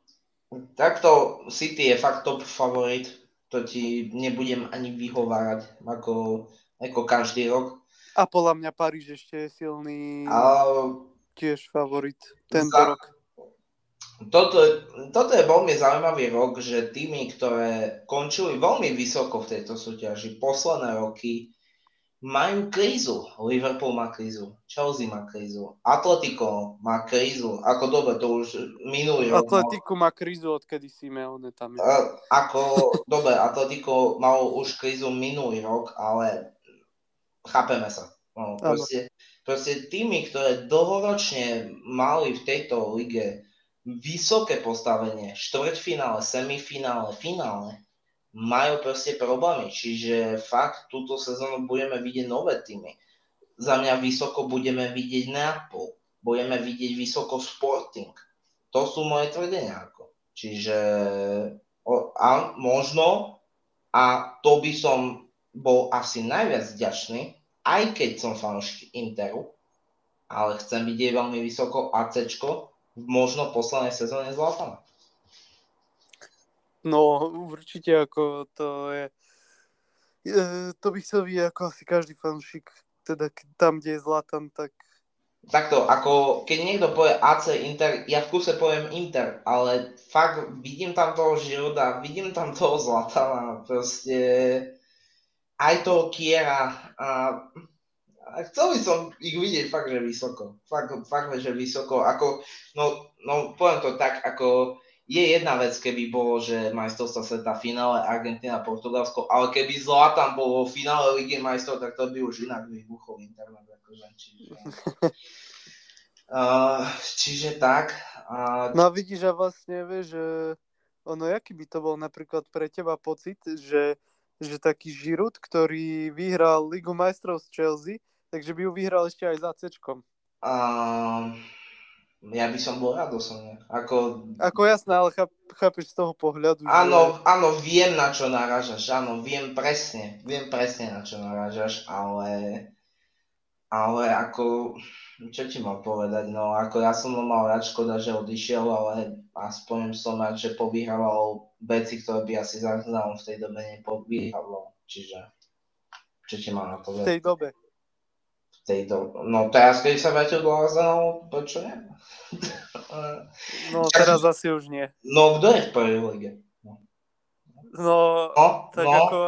takto City je fakt top favorit, to ti nebudem ani vyhovárať ako, ako každý rok. A podľa mňa Paríž ešte je silný. Uh, tiež favorit tento Za... rok. Toto, toto je veľmi zaujímavý rok, že týmy, ktoré končili veľmi vysoko v tejto súťaži posledné roky, majú krízu. Liverpool má krízu, Chelsea má krízu, Atletico má krízu. Ako dobre, to už minulý rok. Atletico má krízu, odkedy si Meone tam je. Ako, dobre, Atletico malo už krízu minulý rok, ale chápeme sa. No, proste, Proste tými, ktoré dlhoročne mali v tejto lige vysoké postavenie, štvrťfinále, semifinále, finále, majú proste problémy. Čiže fakt túto sezónu budeme vidieť nové týmy. Za mňa vysoko budeme vidieť Neapol, budeme vidieť vysoko Sporting. To sú moje tvrdenia. Čiže a možno, a to by som bol asi najviac vďačný, aj keď som fanúšik Interu, ale chcem vidieť veľmi vysoko AC, možno v poslednej sezóne Zlatana. No, určite ako to je, to by chcel vidieť ako asi každý fanúšik, teda tam, kde je Zlatan, tak Takto, ako keď niekto povie AC Inter, ja v kuse poviem Inter, ale fakt vidím tam toho Žiroda, vidím tam toho Zlatana, proste aj toho Kiera a, a chcel by som ich vidieť fakt, že vysoko. Fakt, fakt že vysoko. Ako, no, no, poviem to tak, ako je jedna vec, keby bolo, že majstrovstva sveta finále Argentina, Portugalsko, ale keby Zlatan bol vo finále Ligy majstrov, tak to by už inak vybuchol internet. Akože, čiže, uh, čiže tak. Uh, no vidíš, a vlastne vieš, že ono, aký by to bol napríklad pre teba pocit, že že taký Žirut, ktorý vyhral Ligu majstrov z Chelsea, takže by ju vyhral ešte aj za C. Um, ja by som bol rád osobne. Ako, Ako jasné, ale cháp, chápeš z toho pohľadu, áno, že... áno, viem na čo narážaš, áno, viem presne, viem presne na čo narážaš, ale, ale ako, čo ti mám povedať, no ako ja som ho mal rád, škoda, že odišiel, ale aspoň som rád, že povyhrával veci, ktoré by asi za v tej dobe nepovyhrával. Čiže, čo ti mám na povedať? V tej dobe. V tej dobe. No teraz, keď sa vrátil do Arsenalu, prečo nie? no teraz asi už nie. No kto je v prvej lige? No, no, no tak no. ako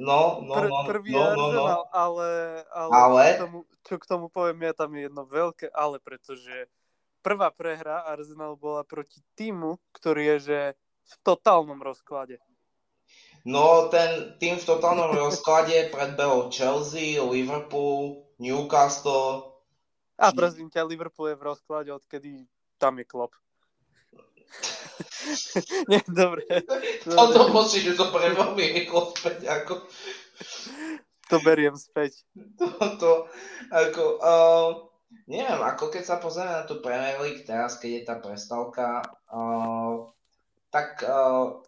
No, no, Pr- no, prvý no, no, no. ale, ale, ale... K tomu, čo k tomu poviem, ja tam je jedno veľké ale, pretože prvá prehra Arsenal bola proti týmu, ktorý je že v totálnom rozklade. No, ten tým v totálnom rozklade predbehol Chelsea, Liverpool, Newcastle. A prosím ťa, Liverpool je v rozklade, odkedy tam je klop. Nie, dobre. Toto musíš že to pre veľmi rýchlo späť, ako... To beriem späť. Toto, ako, uh, neviem, ako keď sa pozrieme na tú Premier League teraz, keď je tá prestávka, uh, tak uh,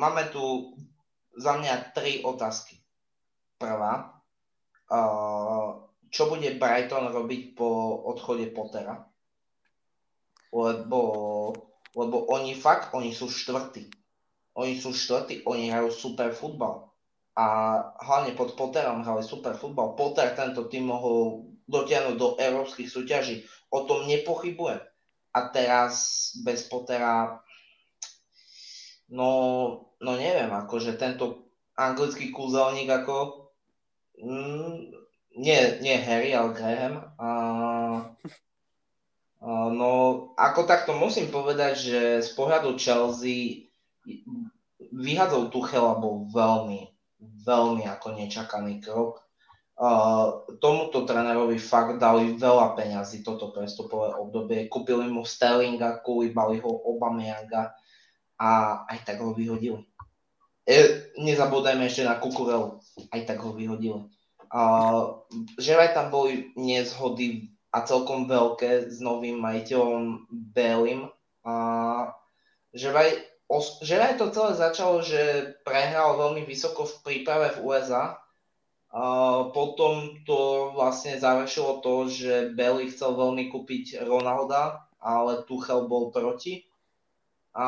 máme tu za mňa tri otázky. Prvá, čo bude Brighton robiť po odchode Pottera? Lebo lebo oni fakt, oni sú štvrtí. Oni sú štvrtí, oni hrajú super futbal. A hlavne pod Potterom hrali super futbal. Potter tento tým mohol dotiahnuť do európskych súťaží. O tom nepochybujem. A teraz bez Pottera, no, no neviem, akože tento anglický kúzelník ako, mm, nie, nie Harry, ale Graham, a, No, ako takto musím povedať, že z pohľadu Chelsea vyhadzov Tuchela bol veľmi, veľmi ako nečakaný krok. Uh, tomuto trénerovi fakt dali veľa peňazí toto prestupové obdobie. Kúpili mu Sterlinga, Koulibalyho, Obameyanga a aj tak ho vyhodili. E, nezabúdajme ešte na Kukurelu, aj tak ho vyhodili. Uh, že aj tam boli nezhody a celkom veľké s novým majiteľom Belim. A že aj, že aj to celé začalo, že prehral veľmi vysoko v príprave v USA. A potom to vlastne završilo to, že Belly chcel veľmi kúpiť Ronalda, ale Tuchel bol proti. A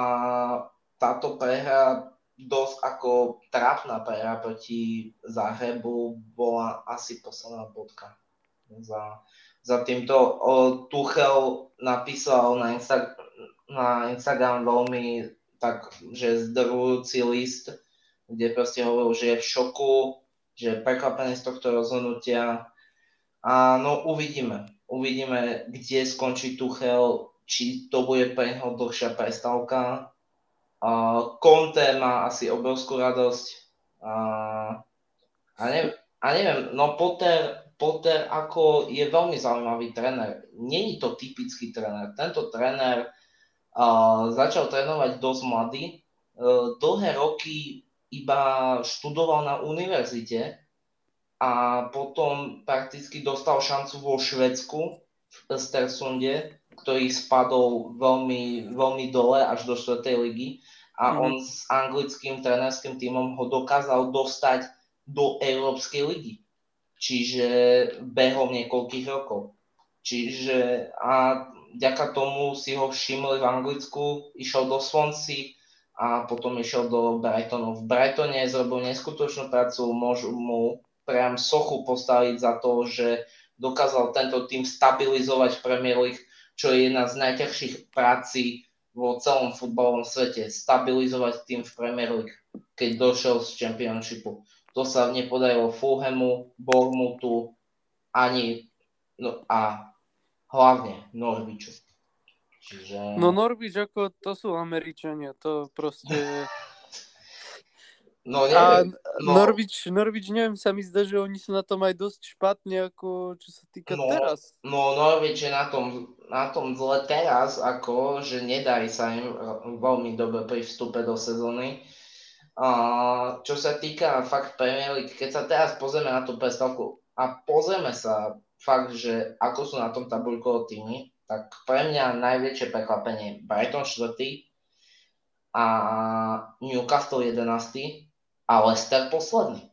táto prehra dosť ako trápna prehra proti Zahrebu bola asi posledná bodka za, za týmto. Tuchel napísal na, Insta- na Instagram veľmi tak, že zdrujúci list, kde proste hovoril, že je v šoku, že je prekvapený z tohto rozhodnutia. A no uvidíme. Uvidíme, kde skončí Tuchel, či to bude pre neho dlhšia prestávka. Conte má asi obrovskú radosť. A, a, ne, a neviem, no Potter Potter ako je veľmi zaujímavý tréner. Není to typický tréner. Tento tréner začal trénovať dosť mladý. Uh, dlhé roky iba študoval na univerzite a potom prakticky dostal šancu vo Švedsku v Östersunde, ktorý spadol veľmi, veľmi dole až do 4. ligy a mm. on s anglickým trénerským tímom ho dokázal dostať do Európskej ligy čiže behom niekoľkých rokov. Čiže a vďaka tomu si ho všimli v Anglicku, išiel do Swansea a potom išiel do Brightonu. V Brightone zrobil neskutočnú prácu, môžu mu priam sochu postaviť za to, že dokázal tento tým stabilizovať v Premier League, čo je jedna z najťažších práci vo celom futbalovom svete. Stabilizovať tým v Premier League, keď došiel z Championshipu. To sa nepodarilo Fulhamu, Bormutu ani no, a hlavne Norviču. Čiže... No Norvič ako to sú Američania, to proste... No, neviem. A no, Norvič, Norvič, neviem, sa mi zdá, že oni sú na tom aj dosť špatne, ako čo sa týka no, teraz. No, Norvič je na tom, na tom zle teraz, ako, že nedarí sa im veľmi dobre pri vstupe do sezóny. Uh, čo sa týka fakt Premier League, keď sa teraz pozrieme na tú predstavku a pozrieme sa fakt, že ako sú na tom tabuľkovo týmy, tak pre mňa najväčšie prekvapenie Brighton 4. a Newcastle 11. a Leicester posledný.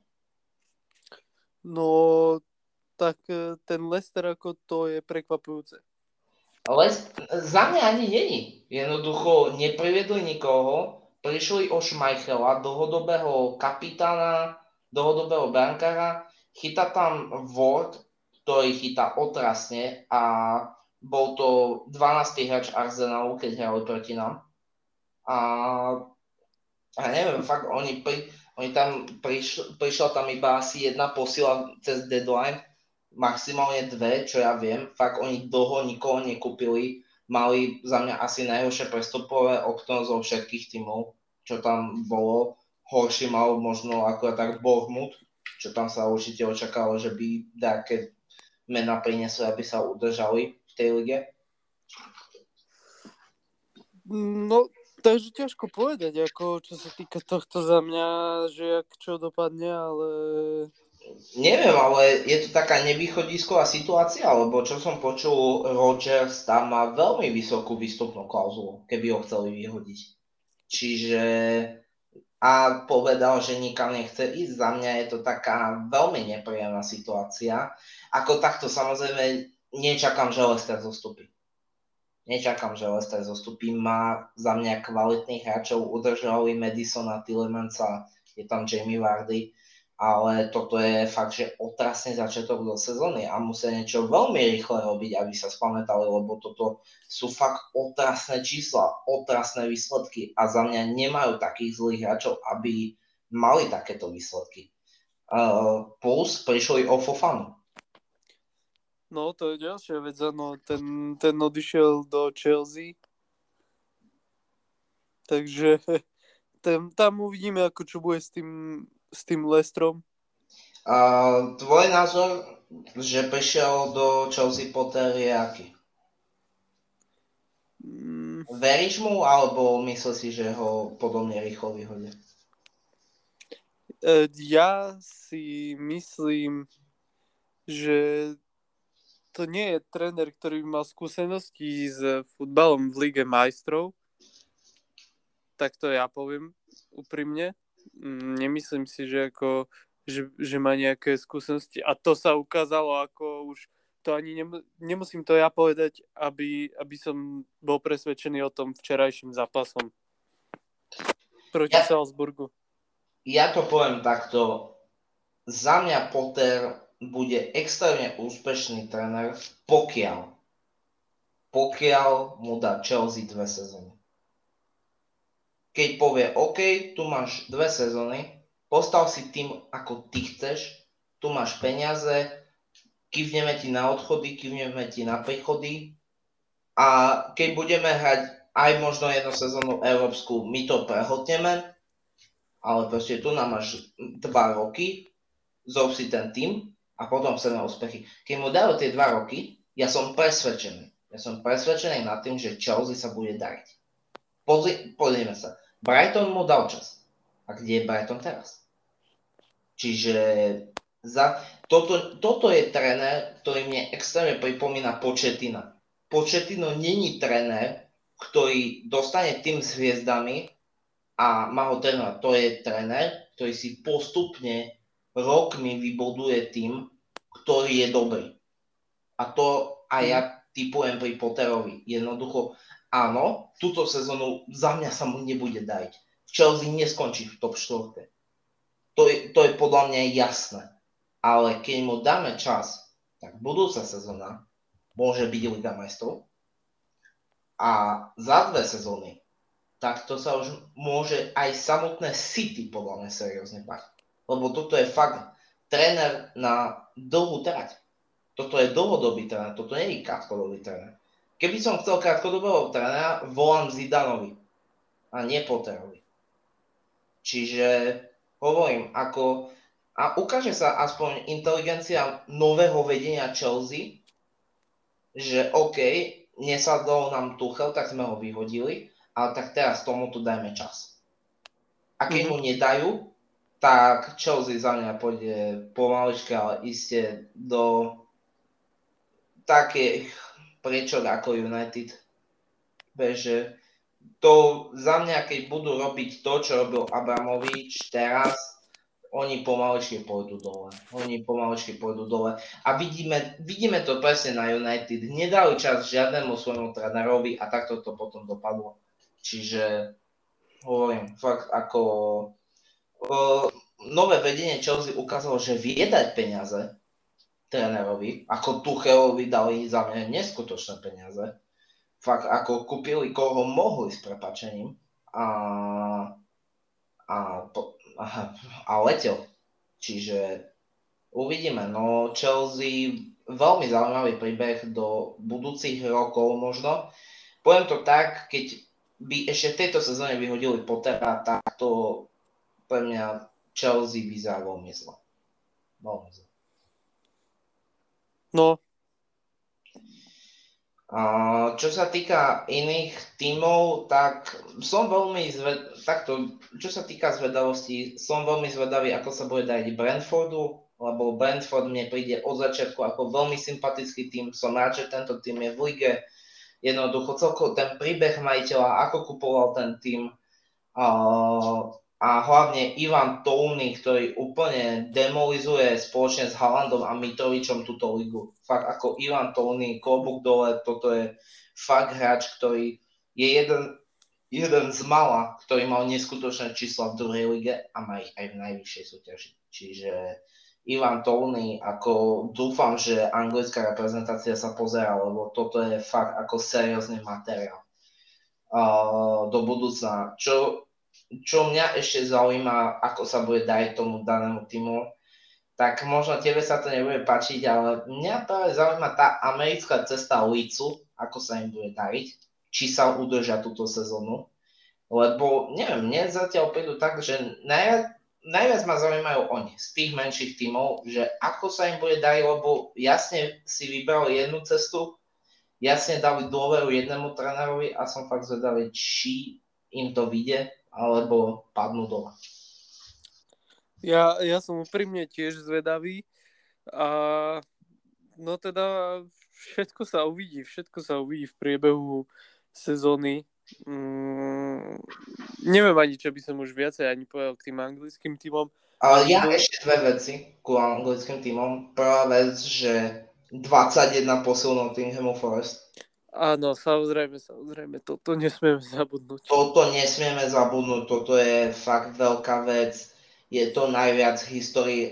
No, tak e, ten Leicester ako to je prekvapujúce. Ale za mňa ani není. Jednoducho nepriviedli nikoho, prišli o Schmeichela, dlhodobého kapitána, dlhodobého brankára, chytá tam Ward, ktorý chytá otrasne a bol to 12. hráč Arsenalu, keď hrali proti nám. A, a neviem, fakt, oni, pri, oni tam prišl, prišla tam iba asi jedna posila cez deadline, maximálne dve, čo ja viem. Fakt, oni dlho nikoho nekúpili mali za mňa asi najhoršie prestupové okno zo všetkých tímov, čo tam bolo. Horší mal možno ako tak Bohmut, čo tam sa určite očakalo, že by nejaké mena priniesli, aby sa udržali v tej lige. No, takže ťažko povedať, ako čo sa týka tohto za mňa, že jak čo dopadne, ale Neviem, ale je to taká nevýchodisková situácia, lebo čo som počul, Rogers tam má veľmi vysokú výstupnú klauzulu, keby ho chceli vyhodiť. Čiže a povedal, že nikam nechce ísť. Za mňa je to taká veľmi nepríjemná situácia. Ako takto samozrejme nečakám, že Lester zostupí. Nečakám, že Lester zostupí. Má za mňa kvalitných hráčov, udržali Madisona, Tillemansa, je tam Jamie Vardy ale toto je fakt, že otrasný začiatok do sezóny a musia niečo veľmi rýchle robiť, aby sa spamätali, lebo toto sú fakt otrasné čísla, otrasné výsledky a za mňa nemajú takých zlých hráčov, aby mali takéto výsledky. Uh, plus prišli o Fofanu. No, to je ďalšia vec, áno. Ten, ten odišiel do Chelsea. Takže tam, tam uvidíme, ako čo bude s tým, s tým Lestrom. A tvoj názor, že prišiel do Chelsea Potter je aký? Mm. Veríš mu, alebo myslíš si, že ho podobne rýchlo vyhodia? E, ja si myslím, že to nie je tréner, ktorý mal skúsenosti s futbalom v Lige majstrov. Tak to ja poviem úprimne. Mm, nemyslím si, že, ako, že, že má nejaké skúsenosti. A to sa ukázalo ako už to ani nem, nemusím to ja povedať, aby, aby som bol presvedčený o tom včerajším zápasom proti ja, Salzburgu. Ja to poviem takto. Za mňa Potter bude extrémne úspešný tréner, pokiaľ pokiaľ mu dá Chelsea dve sezóny. Keď povie, OK, tu máš dve sezóny, postav si tým, ako ty chceš, tu máš peniaze, kývneme ti na odchody, kývneme ti na príchody a keď budeme hrať aj možno jednu sezónu európsku, my to prehotneme, ale proste tu nám máš dva roky, zrob si ten tým a potom chceme úspechy. Keď mu dajú tie dva roky, ja som presvedčený. Ja som presvedčený nad tým, že Chelsea sa bude dariť. Pozri, pozrieme sa. Brighton mu dal čas. A kde je Brighton teraz? Čiže za, toto, toto je tréner, ktorý mne extrémne pripomína Početina. Početino není tréner, ktorý dostane tým s hviezdami a má ho trénovať. To je tréner, ktorý si postupne rokmi vybuduje tým, ktorý je dobrý. A to aj ja typujem pri Potterovi. Jednoducho, áno, túto sezónu za mňa sa mu nebude dať. Chelsea neskončí v top 4. To je, to je podľa mňa jasné ale keď mu dáme čas, tak budúca sezóna môže byť Liga majstrov a za dve sezóny tak to sa už môže aj samotné City podľa mňa seriózne bať. Lebo toto je fakt tréner na dlhú trať. Toto je dlhodobý tréner, toto nie je krátkodobý tréner. Keby som chcel krátkodobého trénera, volám Zidanovi a nie Potterovi. Čiže hovorím, ako a ukáže sa aspoň inteligencia nového vedenia Chelsea, že OK, nesadol nám Tuchel, tak sme ho vyhodili, ale tak teraz tomu tu dajme čas. A keď mm-hmm. mu nedajú, tak Chelsea za mňa pôjde pomaličke, ale iste do takých prečok ako United. Beže, to za mňa, keď budú robiť to, čo robil Abramovič teraz, oni pomalečky pôjdu dole. Oni pomalečky pôjdu dole. A vidíme, vidíme to presne na United. Nedali čas žiadnemu svojmu trénerovi a takto to potom dopadlo. Čiže hovorím, fakt ako nové vedenie Chelsea ukázalo, že vie dať peniaze trénerovi, ako Tuchelovi dali za mňa neskutočné peniaze. Fakt ako kúpili koho mohli s prepačením a, a a, a letel. Čiže uvidíme. No Chelsea, veľmi zaujímavý príbeh do budúcich rokov možno. Poviem to tak, keď by ešte v tejto sezóne vyhodili Pottera, tak to pre mňa Chelsea vyzerá veľmi zle. Veľmi zle. No, čo sa týka iných tímov, tak som veľmi zved... takto, čo sa týka zvedavosti, som veľmi zvedavý, ako sa bude dať Brentfordu, lebo Brentford mne príde od začiatku ako veľmi sympatický tým. Som rád, že tento tým je v lige. Jednoducho celkovo ten príbeh majiteľa, ako kupoval ten tým, uh, a hlavne Ivan Touny, ktorý úplne demolizuje spoločne s Halandom a Mitrovičom túto ligu. Fakt ako Ivan Touny, klobúk dole, toto je fakt hráč, ktorý je jeden, jeden z mala, ktorý mal neskutočné čísla v druhej lige a má ich aj v najvyššej súťaži. Čiže Ivan Touny, ako dúfam, že anglická reprezentácia sa pozera, lebo toto je fakt ako seriózny materiál uh, do budúcna. Čo čo mňa ešte zaujíma, ako sa bude dať tomu danému týmu, tak možno tebe sa to nebude páčiť, ale mňa práve zaujíma tá americká cesta ulicu, ako sa im bude dariť, či sa udržia túto sezónu. Lebo, neviem, mne zatiaľ prídu tak, že najviac, najviac ma zaujímajú oni z tých menších tímov, že ako sa im bude dariť, lebo jasne si vybrali jednu cestu, jasne dali dôveru jednému trénerovi a som fakt zvedavý, či im to vyjde, alebo padnú dole. Ja, ja som úprimne tiež zvedavý a no teda všetko sa uvidí, všetko sa uvidí v priebehu sezóny. Mm, neviem ani, čo by som už viacej ani povedal k tým anglickým týmom. Ale ja to... ešte dve veci ku anglickým týmom. Prvá vec, že 21 posil Nottinghamu Forest. Áno, samozrejme, samozrejme, toto nesmieme zabudnúť. Toto nesmieme zabudnúť, toto je fakt veľká vec je to najviac v histórii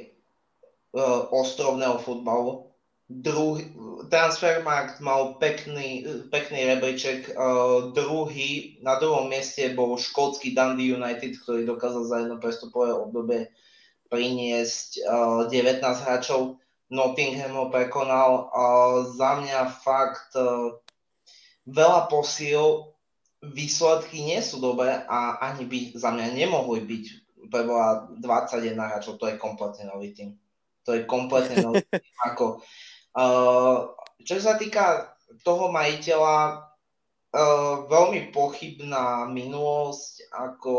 uh, ostrovného futbalu. Druhý, Transfermarkt mal pekný, pekný rebríček. Uh, druhý, na druhom mieste bol škótsky Dundee United, ktorý dokázal za jedno prestupové obdobie priniesť uh, 19 hráčov. Nottingham ho prekonal. Uh, za mňa fakt uh, veľa posíl, výsledky nie sú dobré a ani by za mňa nemohli byť bola 21 hráčov, to je kompletne nový tým. To je kompletne nový tým. Ako, uh, čo sa týka toho majiteľa, uh, veľmi pochybná minulosť, ako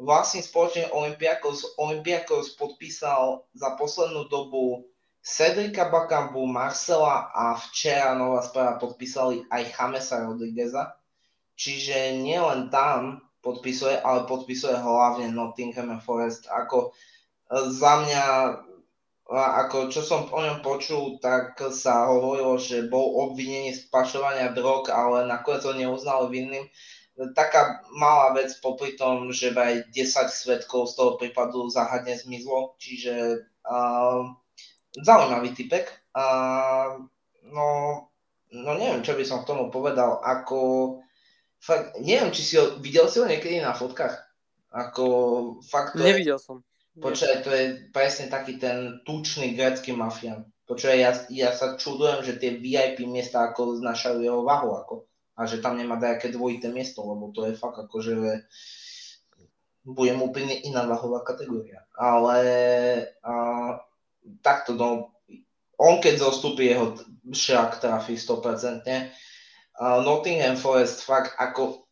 vlastne spoločne Olympiakos, Olympiakos podpísal za poslednú dobu Cedrika Bakambu, Marcela a včera nová správa podpísali aj Chamesa Rodrigueza. Čiže nielen tam podpisuje, ale podpisuje hlavne Nottingham Forest. Ako e, za mňa, ako čo som o ňom počul, tak sa hovorilo, že bol obvinený z pašovania drog, ale nakoniec ho neuznal vinným. Taká malá vec popri tom, že aj 10 svetkov z toho prípadu záhadne zmizlo, čiže uh, zaujímavý typek. Uh, no, no neviem, čo by som k tomu povedal, ako fakt, neviem, či si ho, videl si ho niekedy na fotkách? Ako, fakt to Nevidel je, som. Počkaj, to je presne taký ten tučný grécky mafián. Počkaj, ja, ja sa čudujem, že tie VIP miesta ako znašajú jeho váhu, ako, a že tam nemá nejaké dvojité miesto, lebo to je fakt ako, že budem úplne iná váhová kategória. Ale a, takto, no, on keď zostupí, jeho šrak trafí 100%, uh, Nottingham Forest fakt ako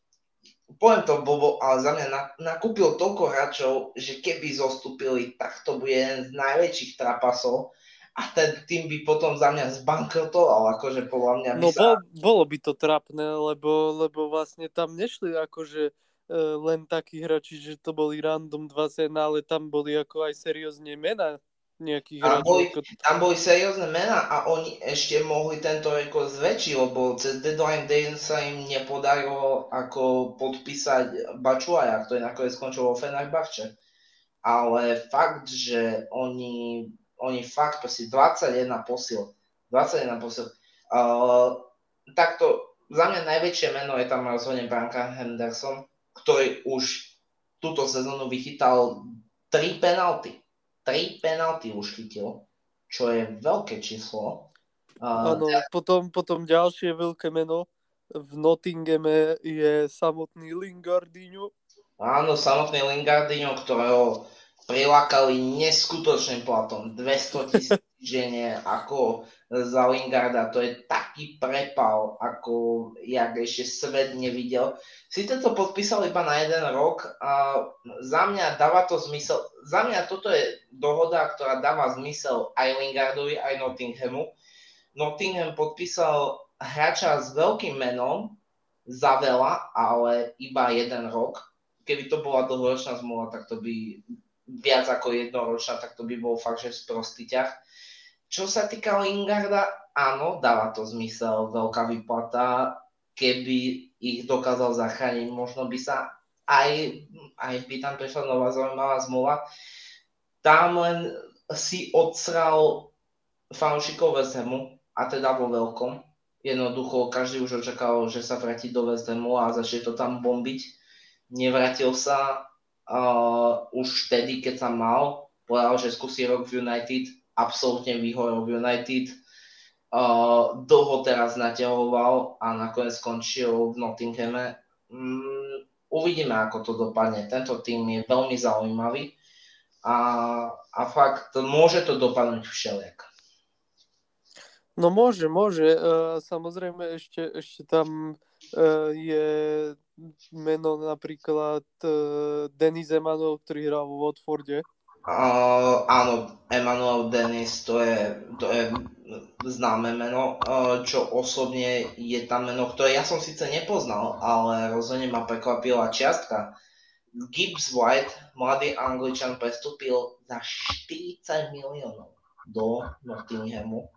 poviem to Bobo, ale za mňa na, nakúpil toľko hráčov, že keby zostúpili, tak to bude jeden z najväčších trapasov. A ten tým by potom za mňa zbankrotoval, akože podľa mňa by No sa... bol, bolo by to trapné, lebo, lebo vlastne tam nešli akože e, len takí hráči, že to boli random 21, ale tam boli ako aj seriózne mená nejakých tam boli, ako... tam boli seriózne mená a oni ešte mohli tento rekord zväčšiť, lebo cez deadline day sa im nepodarilo ako podpísať Bačuaja, ktorý nakoniec skončil vo Fenerbahče. Ale fakt, že oni, oni fakt proste 21 posil. 21 posil. Uh, takto za mňa najväčšie meno je tam rozhodne Branka Henderson, ktorý už túto sezónu vychytal 3 penalty 3 penalty už chytil, čo je veľké číslo. Áno, uh, potom, potom ďalšie veľké meno v Nottinghame je samotný Lingardinho. Áno, samotný Lingardinho, ktorého prilákali neskutočným platom. 200 tisíc žene ako za Lingarda. To je taký prepal, ako jak ešte svet nevidel. Sice to podpísal iba na jeden rok a za mňa dáva to zmysel. Za mňa toto je dohoda, ktorá dáva zmysel aj Lingardovi, aj Nottinghamu. Nottingham podpísal hráča s veľkým menom za veľa, ale iba jeden rok. Keby to bola dlhoročná zmluva, tak to by viac ako jednoročná, tak to by bol fakt, že sprostý ťah. Čo sa týka Lingarda, áno, dáva to zmysel, veľká výplata, keby ich dokázal zachrániť, možno by sa aj, aj by tam prišla nová zaujímavá zmluva. Tam len si odsral fanúšikov West Hamu, a teda vo veľkom. Jednoducho každý už očakal, že sa vráti do West Hamu a začne to tam bombiť. Nevrátil sa, uh, už vtedy, keď sa mal povedal, že skúsi rok v United, absolútne vyhorel v United. Uh, dlho teraz naťahoval a nakoniec skončil v Nottinghame. Mm, uvidíme, ako to dopadne. Tento tým je veľmi zaujímavý a, a fakt môže to dopadnúť všelijak. No môže, môže. Uh, samozrejme ešte, ešte tam uh, je meno napríklad uh, Denis Emanuel, ktorý hral vo Watforde. Uh, áno, Emanuel Denis, to je, to je známe meno, uh, čo osobne je tam meno, ktoré ja som síce nepoznal, ale rozhodne ma prekvapila čiastka. Gibbs White, mladý angličan, prestúpil za 40 miliónov do Nottinghamu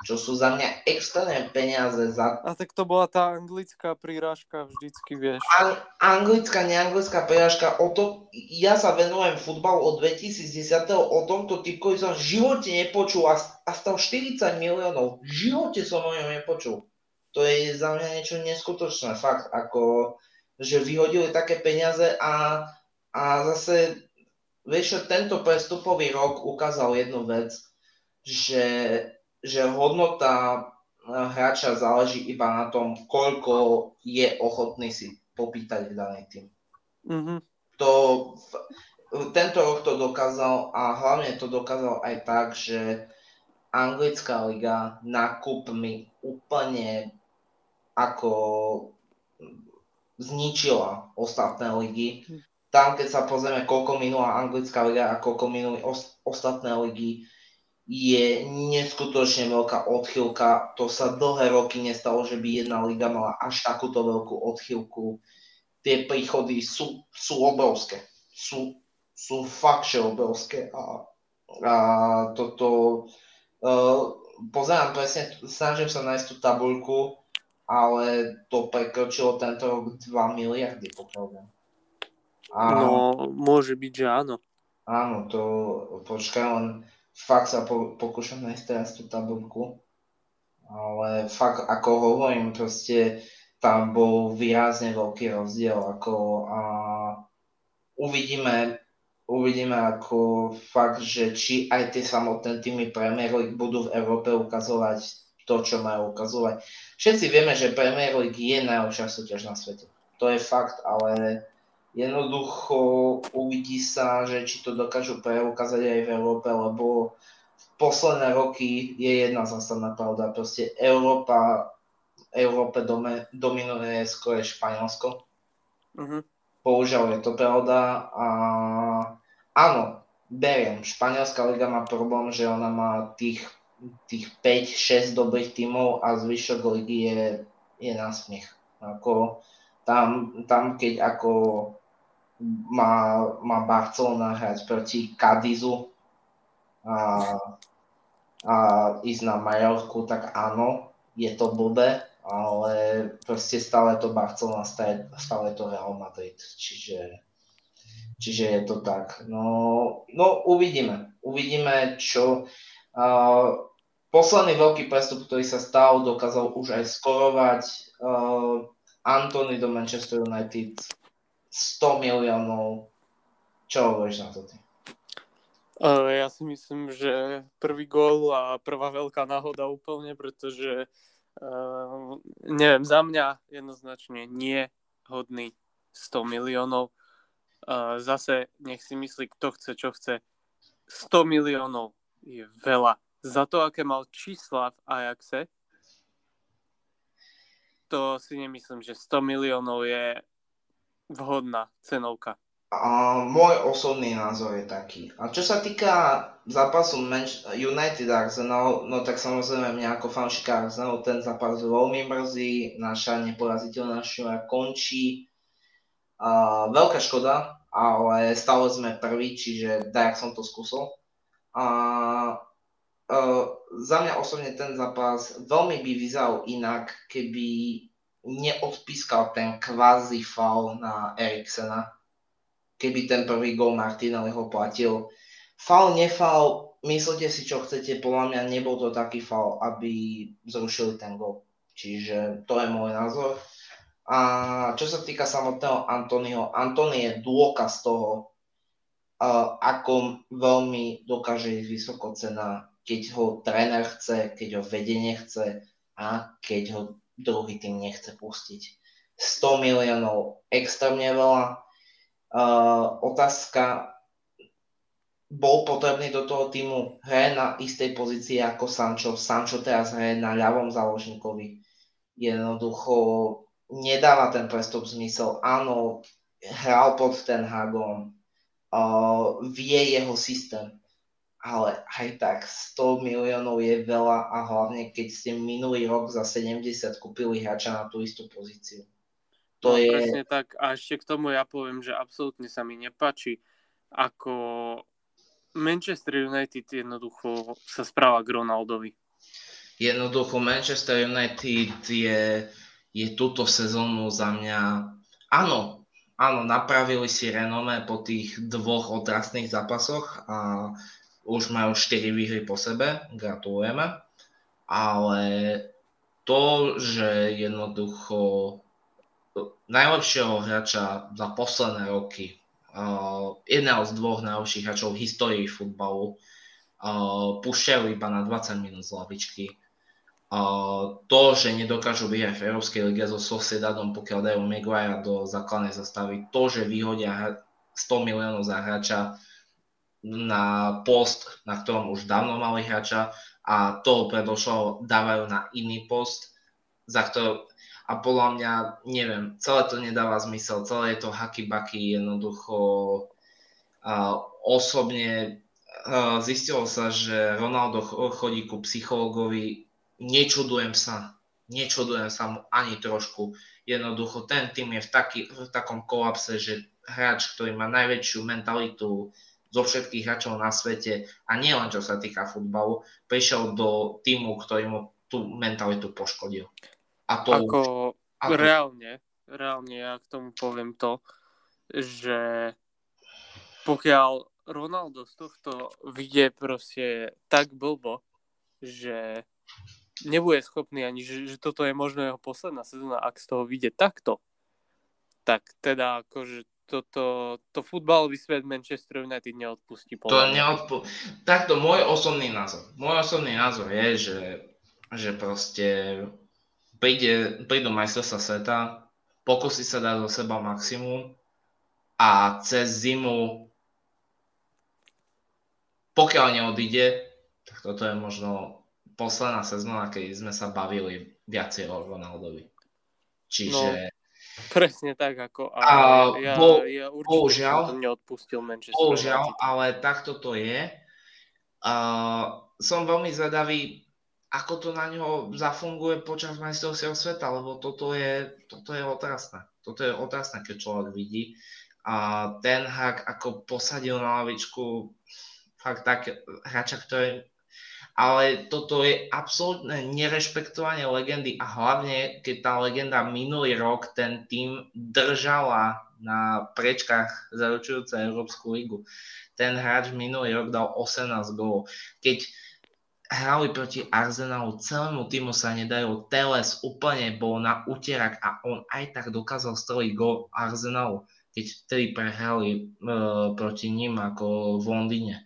čo sú za mňa extrémne peniaze za... A tak to bola tá anglická prírážka vždycky, vieš. An- anglická, neanglická prírážka, o to, ja sa venujem futbalu od 2010. O tomto typkovi som v živote nepočul a, a stal 40 miliónov. V živote som o ňom nepočul. To je za mňa niečo neskutočné, fakt, ako, že vyhodili také peniaze a, a zase, vieš, tento prestupový rok ukázal jednu vec, že že hodnota eh, hráča záleží iba na tom, koľko je ochotný si popýtať v daný tým. Mm-hmm. To, tento rok to dokázal a hlavne to dokázal aj tak, že anglická liga mi úplne ako zničila ostatné ligy. Tam, keď sa pozrieme, koľko minula anglická liga a koľko minuli os- ostatné ligy, je neskutočne veľká odchylka. To sa dlhé roky nestalo, že by jedna liga mala až takúto veľkú odchylku. Tie príchody sú, sú obrovské. Sú, sú fakt, že obrovské. A, a toto... Uh, pozerám presne, snažím sa nájsť tú tabuľku, ale to prekročilo tento rok 2 miliardy, pokiaľ viem. A, no, môže byť, že áno. Áno, to počkaj len fakt sa po, pokúšam nájsť teraz tú tabulku, ale fakt ako hovorím, proste tam bol výrazne veľký rozdiel, ako a uvidíme, uvidíme ako fakt, že či aj tie samotné týmy Premier League budú v Európe ukazovať to, čo majú ukazovať. Všetci vieme, že Premier League je najlepšia súťaž na svete. To je fakt, ale jednoducho uvidí sa, že či to dokážu preukázať aj v Európe, lebo v posledné roky je jedna zásadná pravda. Proste Európa, Európe dome, dominuje skôr Španielsko. Uh-huh. Bohužiaľ je to pravda a áno, beriem. Španielská liga má problém, že ona má tých, tých 5-6 dobrých tímov a zvyšok ligy je, je na smiech. Ako, tam, tam keď ako má, má Barcelona hrať proti Cadizu a, a ísť na Majorku, tak áno, je to blbé, ale proste stále to Barcelona, stále, stále to Real Madrid, čiže, čiže je to tak. No, no uvidíme, uvidíme, čo... Uh, posledný veľký prestup, ktorý sa stal, dokázal už aj skorovať uh, Antony do Manchester United 100 miliónov. Čo hovoríš na to ty? Ja si myslím, že prvý gól a prvá veľká náhoda úplne, pretože uh, neviem, za mňa jednoznačne nie hodný 100 miliónov. Uh, zase nech si myslí, kto chce, čo chce. 100 miliónov je veľa. Za to, aké mal čísla v Ajaxe, to si nemyslím, že 100 miliónov je vhodná cenovka? A môj osobný názor je taký. A čo sa týka zápasu United Arsenal, no tak samozrejme mňa ako fanšika Arsenal ten zápas veľmi mrzí, naša neporaziteľná šňura končí. A, veľká škoda, ale stále sme prví, čiže dajak som to skúsil. A, a, za mňa osobne ten zápas veľmi by vyzeral inak, keby neodpískal ten kvázi faul na Eriksena, keby ten prvý gol Martinelliho platil. Faul, nefaul, myslíte si, čo chcete, podľa mňa nebol to taký faul, aby zrušili ten gol. Čiže to je môj názor. A čo sa týka samotného Antonyho, Antony je dôkaz toho, uh, ako veľmi dokáže ísť vysoko cena, keď ho tréner chce, keď ho vedenie chce a keď ho druhý tým nechce pustiť. 100 miliónov extrémne veľa. Uh, otázka, bol potrebný do toho týmu, hraje na istej pozícii ako Sancho. Sancho teraz hraje na ľavom záložníkovi. Jednoducho nedáva ten prestup zmysel. Áno, hral pod ten Hagom, uh, vie jeho systém, ale aj tak 100 miliónov je veľa a hlavne keď ste minulý rok za 70 kúpili hráča na tú istú pozíciu. To no, je... Presne tak. A ešte k tomu ja poviem, že absolútne sa mi nepáči, ako Manchester United jednoducho sa správa k Ronaldovi. Jednoducho Manchester United je, je túto sezónu za mňa... Áno, áno, napravili si renome po tých dvoch otrasných zápasoch a už majú 4 výhry po sebe, gratulujeme. Ale to, že jednoducho najlepšieho hráča za posledné roky, uh, jedného z dvoch najlepších hráčov v histórii futbalu, uh, púšťajú iba na 20 minút z lavičky. Uh, to, že nedokážu vyhrať v Európskej lige so Sociedadom, pokiaľ dajú Maguire do základnej zastavy, to, že vyhodia 100 miliónov za hráča na post, na ktorom už dávno mali hráča a toho predošlo dávajú na iný post, za ktorý, a podľa mňa, neviem, celé to nedáva zmysel, celé je to haky-baky, jednoducho uh, osobne uh, zistilo sa, že Ronaldo chodí ku psychologovi, nečudujem sa, nečudujem sa mu ani trošku. Jednoducho ten tým je v, taký, v takom kolapse, že hráč, ktorý má najväčšiu mentalitu zo všetkých hráčov na svete a nie len čo sa týka futbalu, prišiel do týmu, ktorý mu tú mentalitu poškodil. A to ako, ako reálne, reálne ja k tomu poviem to, že pokiaľ Ronaldo z tohto vidie proste tak blbo, že nebude schopný ani, že, že toto je možno jeho posledná sezóna, ak z toho vyjde takto, tak teda akože toto, to futbalový svet Manchester United neodpustí. To neodpu- Takto môj osobný názor. Môj osobný názor je, že, že proste príde, prídu majstrovstva sveta, pokusí sa dať zo seba maximum a cez zimu, pokiaľ neodíde, tak toto je možno posledná sezóna, keď sme sa bavili viacej o Ronaldovi. Čiže... No, presne tak, ako a, a ja, bo, ja určite bohužiaľ, to neodpustil Manchester Bohužiaľ, ale takto to je. Uh, som veľmi zvedavý, ako to na ňo zafunguje počas majstrovstiev sveta, lebo toto je, toto je otrasné. Toto je otrasné, keď človek vidí. A ten hák ako posadil na lavičku fakt tak hráča, ktorý ale toto je absolútne nerešpektovanie legendy a hlavne, keď tá legenda minulý rok ten tým držala na prečkách zaručujúce Európsku ligu. Ten hráč minulý rok dal 18 gólov. Keď hrali proti Arsenalu, celému týmu sa nedajú, Teles úplne bol na úterak a on aj tak dokázal streliť gol Arsenalu, keď vtedy prehrali e, proti ním ako v Londýne.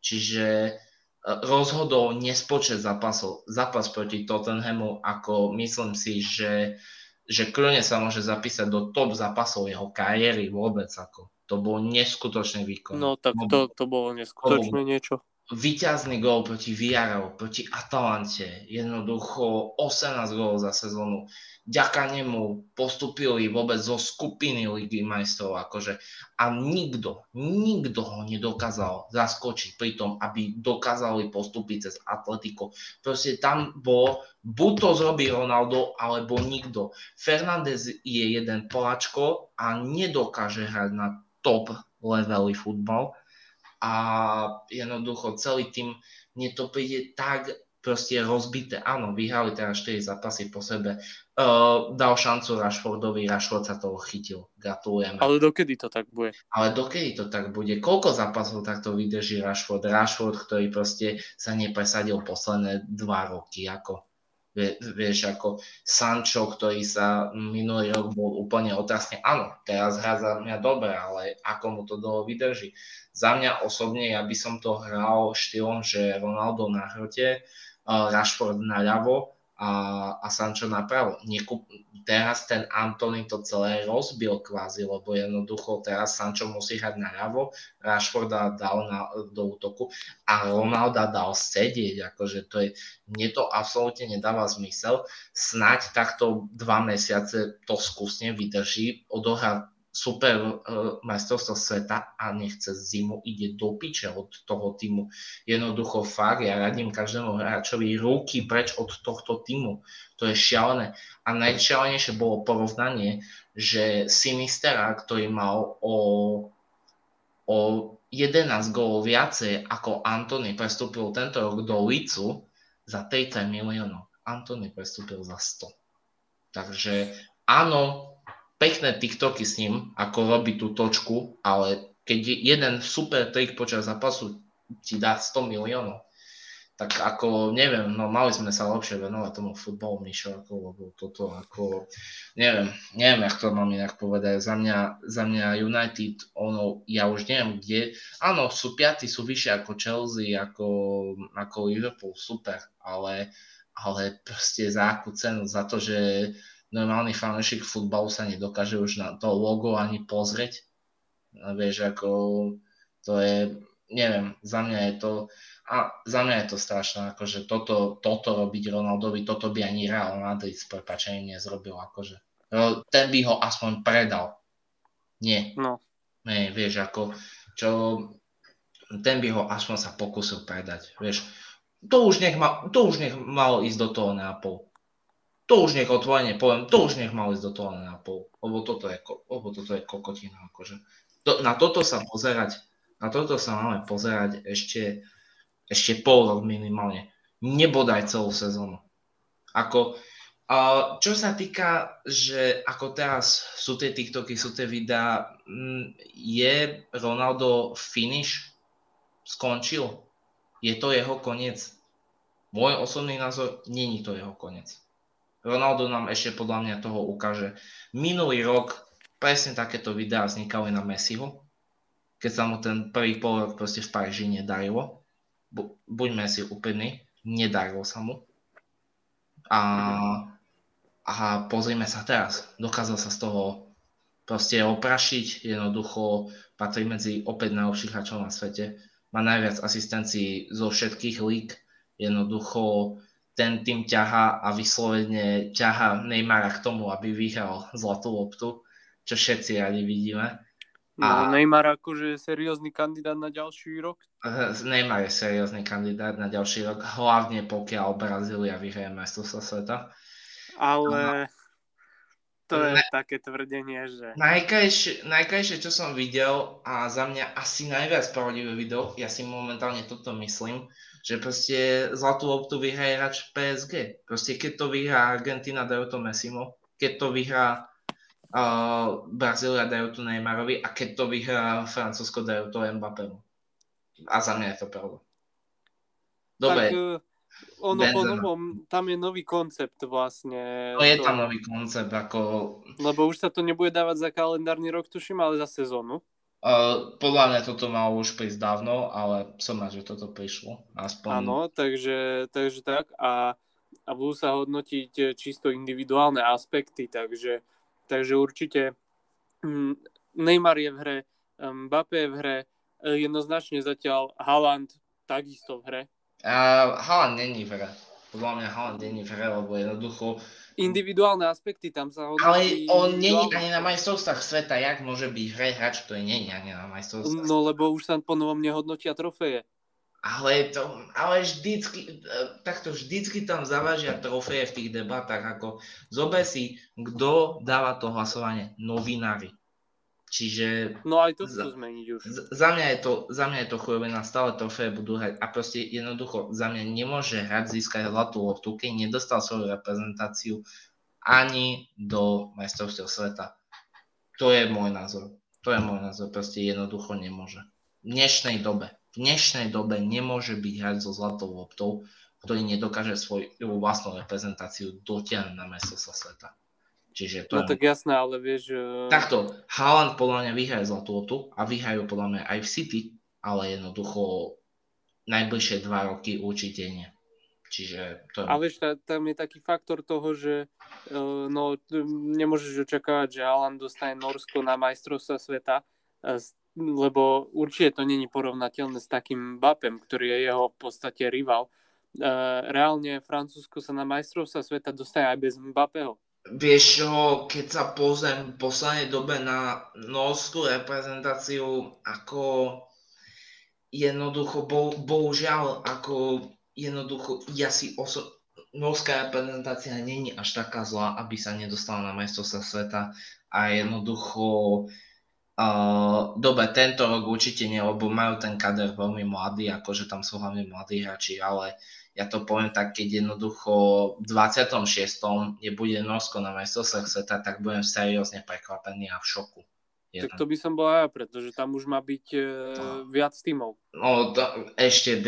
Čiže rozhodol nespočet zápasov. Zápas proti Tottenhamu, ako myslím si, že, že kľudne sa môže zapísať do top zápasov jeho kariéry vôbec. Ako. To bol neskutočný výkon. No tak to, to bolo neskutočné niečo vyťazný gól proti Villarreal, proti Atalante, jednoducho 18 gólov za sezónu. Ďaká nemu postupili vôbec zo skupiny Ligy majstrov, akože a nikto, nikto ho nedokázal zaskočiť pri tom, aby dokázali postúpiť cez Atletico. Proste tam bolo, buď to zrobí Ronaldo, alebo nikto. Fernández je jeden Polačko a nedokáže hrať na top levely futbal a jednoducho celý tým mne to príde tak proste rozbité. Áno, vyhrali teraz 4 zápasy po sebe. Uh, dal šancu Rashfordovi, Rashford sa toho chytil. Gratulujeme. Ale dokedy to tak bude? Ale dokedy to tak bude? Koľko zápasov takto vydrží Rashford? Rashford, ktorý proste sa nepresadil posledné dva roky. Ako? Vieš, ako Sancho, ktorý sa minulý rok bol úplne otrasne, áno, teraz hrá za mňa dobre, ale ako mu to dlho vydrží. Za mňa osobne, ja by som to hral štýlom, že Ronaldo na hrote, Rashford na ľavo a, a Sancho napravo. Nekup, teraz ten Antony to celé rozbil kvázi, lebo jednoducho teraz Sancho musí hrať naľavo, Rashforda dal na, do útoku a Ronalda dal sedieť, akože to je, mne to absolútne nedáva zmysel. Snaď takto dva mesiace to skúsne vydrží, odohrá super uh, majstrovstvo sveta a nechce zimu ide do piče od toho týmu. Jednoducho fakt, ja radím každému hráčovi ruky preč od tohto týmu. To je šialené. A najšialenejšie bolo porovnanie, že Sinistera, ktorý mal o, o 11 gólov viacej ako Antony, prestúpil tento rok do Licu za 30 miliónov. Antony prestúpil za 100. Takže áno, pekné TikToky s ním, ako robí tú točku, ale keď jeden super trik počas zápasu ti dá 100 miliónov, tak ako, neviem, no mali sme sa lepšie venovať tomu futbolu, Mišo, ako, lebo toto, ako, neviem, neviem, jak to mám inak povedať, za mňa, za mňa United, ono, ja už neviem kde, áno, sú piatí, sú vyššie ako Chelsea, ako, ako Liverpool, super, ale, ale proste za akú cenu, za to, že normálny fanúšik futbalu sa nedokáže už na to logo ani pozrieť. Vieš, ako to je, neviem, za mňa je to, a za mňa je to strašné, akože toto, toto robiť Ronaldovi, toto by ani Real Madrid s prepačením nezrobil, akože. Ten by ho aspoň predal. Nie. No. Nie, vieš, ako, čo, ten by ho aspoň sa pokusil predať, vieš. To už nech, ma, to už nech malo ísť do toho nápol to už nech otvorene poviem, to už nech mal ísť do toho na pol, lebo toto je, lebo toto je kokotina. Akože. To, na toto sa pozerať, na toto sa máme pozerať ešte, ešte pol rok minimálne. Nebodaj celú sezónu. Ako, a čo sa týka, že ako teraz sú tie TikToky, sú tie videá, mm, je Ronaldo finish? Skončil? Je to jeho koniec? Môj osobný názor, není to jeho koniec. Ronaldo nám ešte podľa mňa toho ukáže. Minulý rok presne takéto videá vznikali na Messiho, keď sa mu ten prvý pol rok proste v Paríži nedarilo. Bu- buďme si úplní, nedarilo sa mu. A, a pozrime sa teraz. Dokázal sa z toho proste oprašiť, jednoducho patrí medzi opäť najlepších hráčov na svete. Má najviac asistencií zo všetkých lík. Jednoducho ten tým ťaha a vyslovene ťaha Neymara k tomu, aby vyhral zlatú loptu, čo všetci radi vidíme. A no, Neymar akože je seriózny kandidát na ďalší rok? Neymar je seriózny kandidát na ďalší rok, hlavne pokiaľ Brazília vyhraje majstrovstvo sveta. Ale to je ne, také tvrdenie, že... Najkrajšie, najkrajšie, čo som videl a za mňa asi najviac pravdivé video, ja si momentálne toto myslím, že proste zlatú loptu vyhraje hráč PSG. Proste keď to vyhrá Argentina, dajú to Messimo. Keď to vyhrá uh, Brazília, dajú to Neymarovi. A keď to vyhrá Francúzsko, dajú to Mbappému. A za mňa je to pravda. Dobre. Tak, uh, ono po novom, tam je nový koncept vlastne. No je to... tam nový koncept, ako... Lebo už sa to nebude dávať za kalendárny rok, tuším, ale za sezónu. Uh, podľa mňa toto malo už prísť dávno, ale som rád, že toto prišlo. Aspoň... Áno, takže, takže tak. A, a budú sa hodnotiť eh, čisto individuálne aspekty, takže, takže určite um, Neymar je v hre, um, Mbappé je v hre, eh, jednoznačne zatiaľ Haaland takisto v hre. Uh, Haaland není v hre. Podľa mňa Haaland není hre, lebo jednoducho individuálne aspekty tam sa hodnotí. Ale on není ani na majstrovstvách sveta, jak môže byť hre hráč, ktorý není ani na majstrovstvách No lebo už sa po novom nehodnotia trofeje. Ale, to, ale vždycky, takto vždycky tam zavážia trofeje v tých debatách, ako zober si, kto dáva to hlasovanie, novinári. Čiže... No aj to chcú zmeniť už. Za mňa je to, za mňa je to chujovina, stále trofeje budú hrať a proste jednoducho za mňa nemôže hrať získať zlatú loptu, keď nedostal svoju reprezentáciu ani do majstrovstiev sveta. To je môj názor. To je môj názor, proste jednoducho nemôže. V dnešnej dobe. v dnešnej dobe nemôže byť hrať so zlatou loptou, ktorý nedokáže svoju vlastnú reprezentáciu dotiahnuť na sa sveta. Čiže to no tak jasné, ale vieš... Takto, Haaland podľa mňa vyhraje zlatú lotu a vyhrajú podľa mňa aj v City, ale jednoducho najbližšie dva roky určite nie. Čiže to. Ale vieš, tam je taký faktor toho, že uh, no, nemôžeš očakávať, že Haaland dostane Norsko na majstrovstva sveta, uh, lebo určite to není porovnateľné s takým Bapem, ktorý je jeho v podstate rival reálne Francúzsko sa na majstrovstva sveta dostane aj bez Mbappého. Vieš čo, keď sa pozriem v poslednej dobe na norskú reprezentáciu, ako jednoducho, bo, bohužiaľ, ako jednoducho, ja si oso- norská reprezentácia není až taká zlá, aby sa nedostala na majstrovstva sveta a jednoducho Uh, dobre, tento rok určite nie, lebo majú ten kader veľmi mladý, akože tam sú hlavne mladí hráči, ale ja to poviem tak, keď jednoducho v 26. nebude Norsko na majstrovstvách sveta, tak budem seriózne prekvapený a v šoku. Jeden. Tak to by som bol aj ja, pretože tam už má byť e, no. viac tímov. No, to, ešte.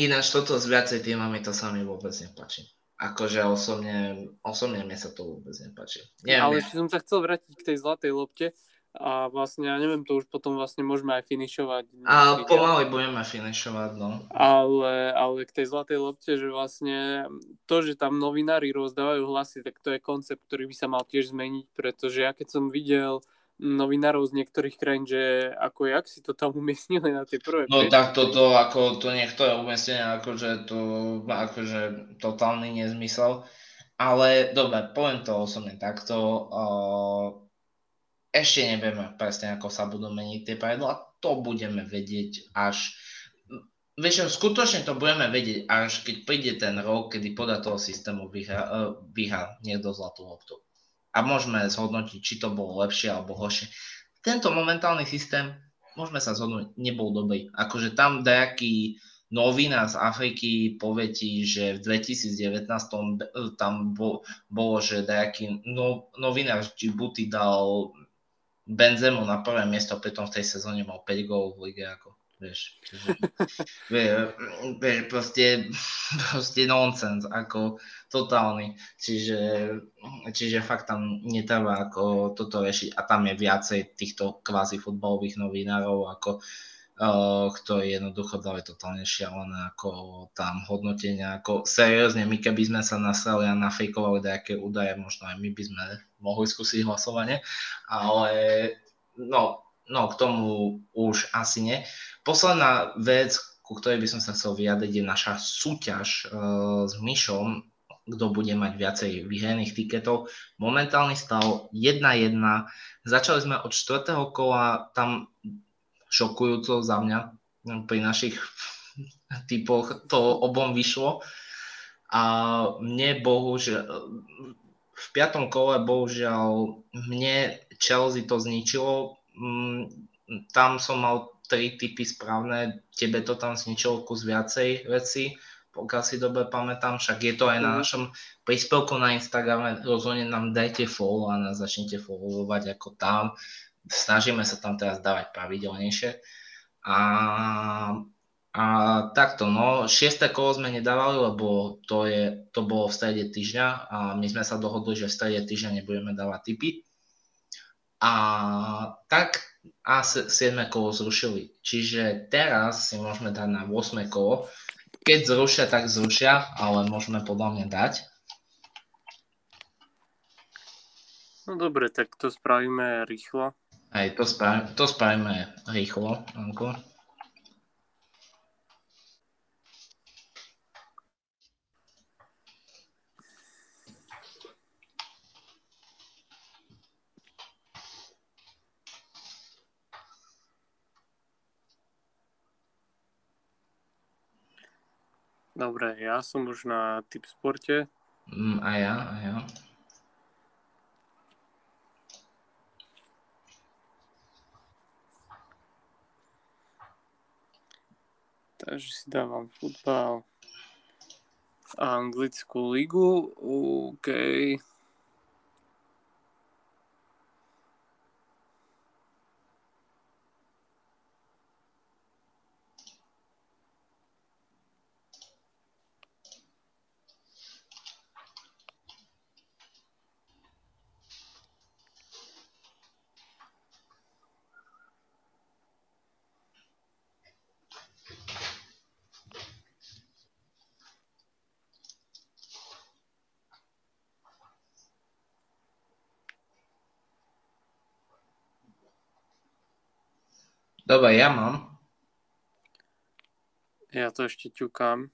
Ináč toto s viacej týmami to sa mi vôbec nepáči. Akože osobne, osobne mi sa to vôbec nepáči. Neviem, Ale ešte som sa chcel vrátiť k tej zlatej lopte a vlastne, ja neviem, to už potom vlastne môžeme aj finišovať. A pomaly budeme finišovať, no. Ale, ale k tej zlatej lopte, že vlastne to, že tam novinári rozdávajú hlasy, tak to je koncept, ktorý by sa mal tiež zmeniť, pretože ja keď som videl novinárov z niektorých krajín, že ako jak si to tam umiestnili na tie prvé No tak toto, ako to niektoré umiestnenie, akože to akože totálny nezmysel. Ale dobre, poviem to osobne takto. Uh, ešte nevieme presne, ako sa budú meniť tie pravidlá. To budeme vedieť až... Vieš, skutočne to budeme vedieť, až keď príde ten rok, kedy podľa toho systému uh, vyhrá niekto zlatú loptu. A môžeme zhodnotiť, či to bolo lepšie alebo horšie. Tento momentálny systém, môžeme sa zhodnúť, nebol dobrý. Akože tam nejaký novinár z Afriky povie ti, že v 2019 tam bolo, že nejaký no, novinár z Djibouti dal Benzemu na prvé miesto, pritom v tej sezóne mal 5 gólov v lige, ako, vieš, čiže, vieš, proste, proste nonsense, ako totálny, čiže, čiže fakt tam netreba ako toto riešiť. A tam je viacej týchto kvázi futbalových novinárov, ako uh, ktorí jednoducho dali totálne šialené ako tam hodnotenia, ako seriózne, my keby sme sa nasrali a nafejkovali nejaké údaje, možno aj my by sme mohli skúsiť hlasovanie, ale no, no k tomu už asi nie. Posledná vec, ku ktorej by som sa chcel vyjadriť, je naša súťaž uh, s Myšom, kto bude mať viacej vyhraných tiketov. Momentálny stav 1-1. Začali sme od 4. kola, tam šokujúco za mňa. Pri našich typoch to obom vyšlo. A mne bohužiaľ, v piatom kole bohužiaľ mne Chelsea to zničilo. Mm, tam som mal tri typy správne, tebe to tam zničilo kus viacej veci, pokiaľ si dobre pamätám, však je to aj na mhm. našom príspevku na Instagrame, rozhodne nám dajte follow a nás začnite followovať ako tam snažíme sa tam teraz dávať pravidelnejšie. A, a takto, no, šiesté kolo sme nedávali, lebo to, je, to bolo v strede týždňa a my sme sa dohodli, že v strede týždňa nebudeme dávať tipy. A tak a 7 kolo zrušili. Čiže teraz si môžeme dať na 8 kolo. Keď zrušia, tak zrušia, ale môžeme podľa mňa dať. No dobre, tak to spravíme rýchlo. Aj to, spra- to spravíme rýchlo, Anko. Dobre, ja som už na typ sporte. Mm, a ja, a ja. Takže si dávam futbal. Anglickú ligu. OK. Dobre, ja mám. Ja to ešte ťukám.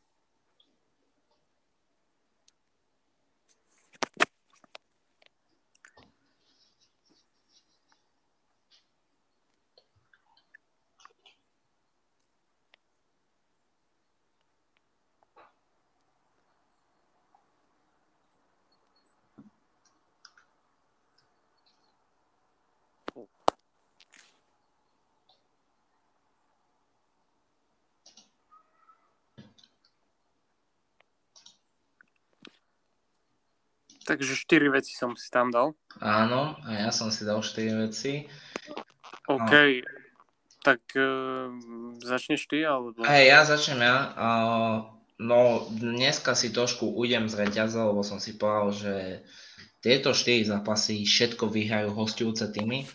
Takže 4 veci som si tam dal. Áno, a ja som si dal 4 veci. OK, no. tak uh, začneš ty, alebo... Hej, ja začnem ja. Uh, no, dneska si trošku ujdem z reťaza, lebo som si povedal, že tieto 4 zápasy všetko vyhrajú hostujúce týmy.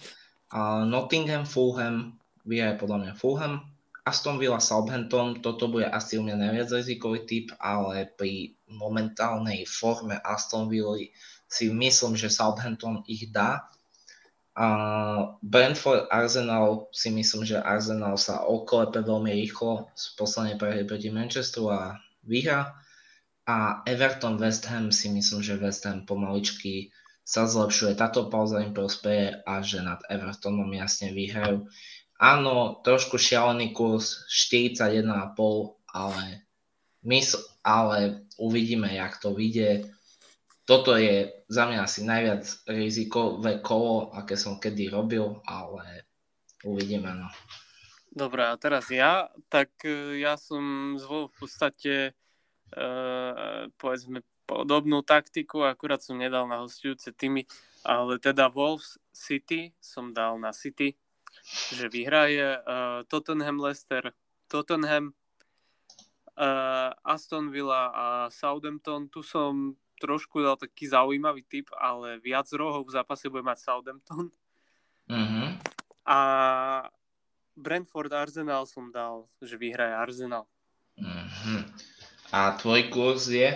Uh, Nottingham, Fulham, vyhrajú podľa mňa Fulham, Aston Villa Southampton, toto bude asi u mňa najviac rizikový typ, ale pri momentálnej forme Aston Villa si myslím, že Southampton ich dá. A Brentford Arsenal si myslím, že Arsenal sa oklepe veľmi rýchlo z poslednej prehry proti Manchesteru a vyhra. A Everton West Ham si myslím, že West Ham pomaličky sa zlepšuje. Táto pauza im prospeje a že nad Evertonom jasne vyhrajú. Áno, trošku šialený kurz 41,5, ale, mysl, ale uvidíme, jak to vyjde. Toto je za mňa asi najviac rizikové kolo, aké som kedy robil, ale uvidíme. No. Dobre, a teraz ja, tak e, ja som zvolil v podstate uh, povedzme podobnú taktiku, akurát som nedal na hostujúce týmy, ale teda Wolves City som dal na City, že vyhraje uh, Tottenham Leicester, Tottenham, uh, Aston Villa a Southampton. Tu som trošku dal taký zaujímavý typ, ale viac rohov v zápase bude mať Southampton. Mm-hmm. A Brentford Arsenal som dal, že vyhraje Arsenal. Mm-hmm. A tvoj kurz je?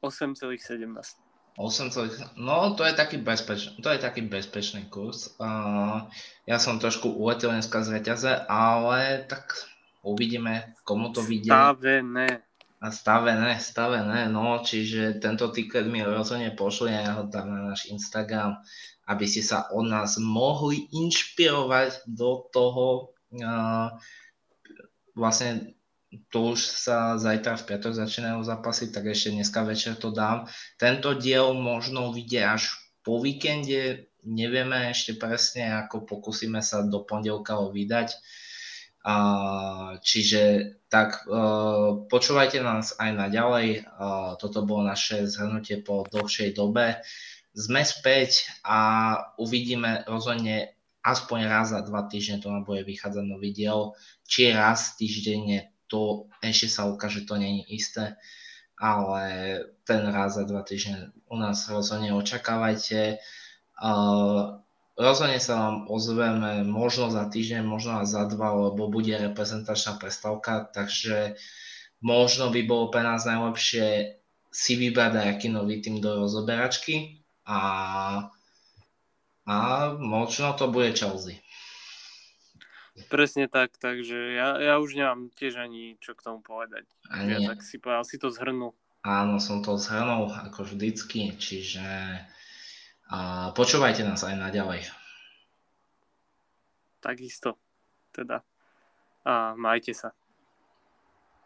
8,17. 8, no to je taký, bezpeč, to je taký bezpečný kurz. Uh, ja som trošku uletel dneska z reťaze, ale tak uvidíme, komu to vidie. Stavené. A stavené, stavené, no, čiže tento ticket mi rozhodne pošli ja ho dám na náš Instagram, aby ste sa od nás mohli inšpirovať do toho, uh, vlastne to už sa zajtra v piatok začínajú zápasy, tak ešte dneska večer to dám. Tento diel možno vyjde až po víkende, nevieme ešte presne, ako pokúsime sa do pondelka ho vydať. A, čiže tak uh, počúvajte nás aj naďalej. Uh, toto bolo naše zhrnutie po dlhšej dobe. Sme späť a uvidíme rozhodne aspoň raz za dva týždne to nám bude vychádzať nový diel. Či raz týždenne to ešte sa ukáže, to není isté, ale ten raz za dva týždne u nás rozhodne očakávajte. Uh, rozhodne sa vám ozveme možno za týždeň, možno aj za dva, lebo bude reprezentačná prestávka, takže možno by bolo pre nás najlepšie si vybrať nejaký nový tým do rozoberačky a, a možno to bude Chelsea. Presne tak, takže ja, ja už nemám tiež ani čo k tomu povedať. Ani. Ja tak si povedal, si to zhrnul. Áno, som to zhrnul ako vždycky, čiže a počúvajte nás aj naďalej. Takisto, teda. A majte sa.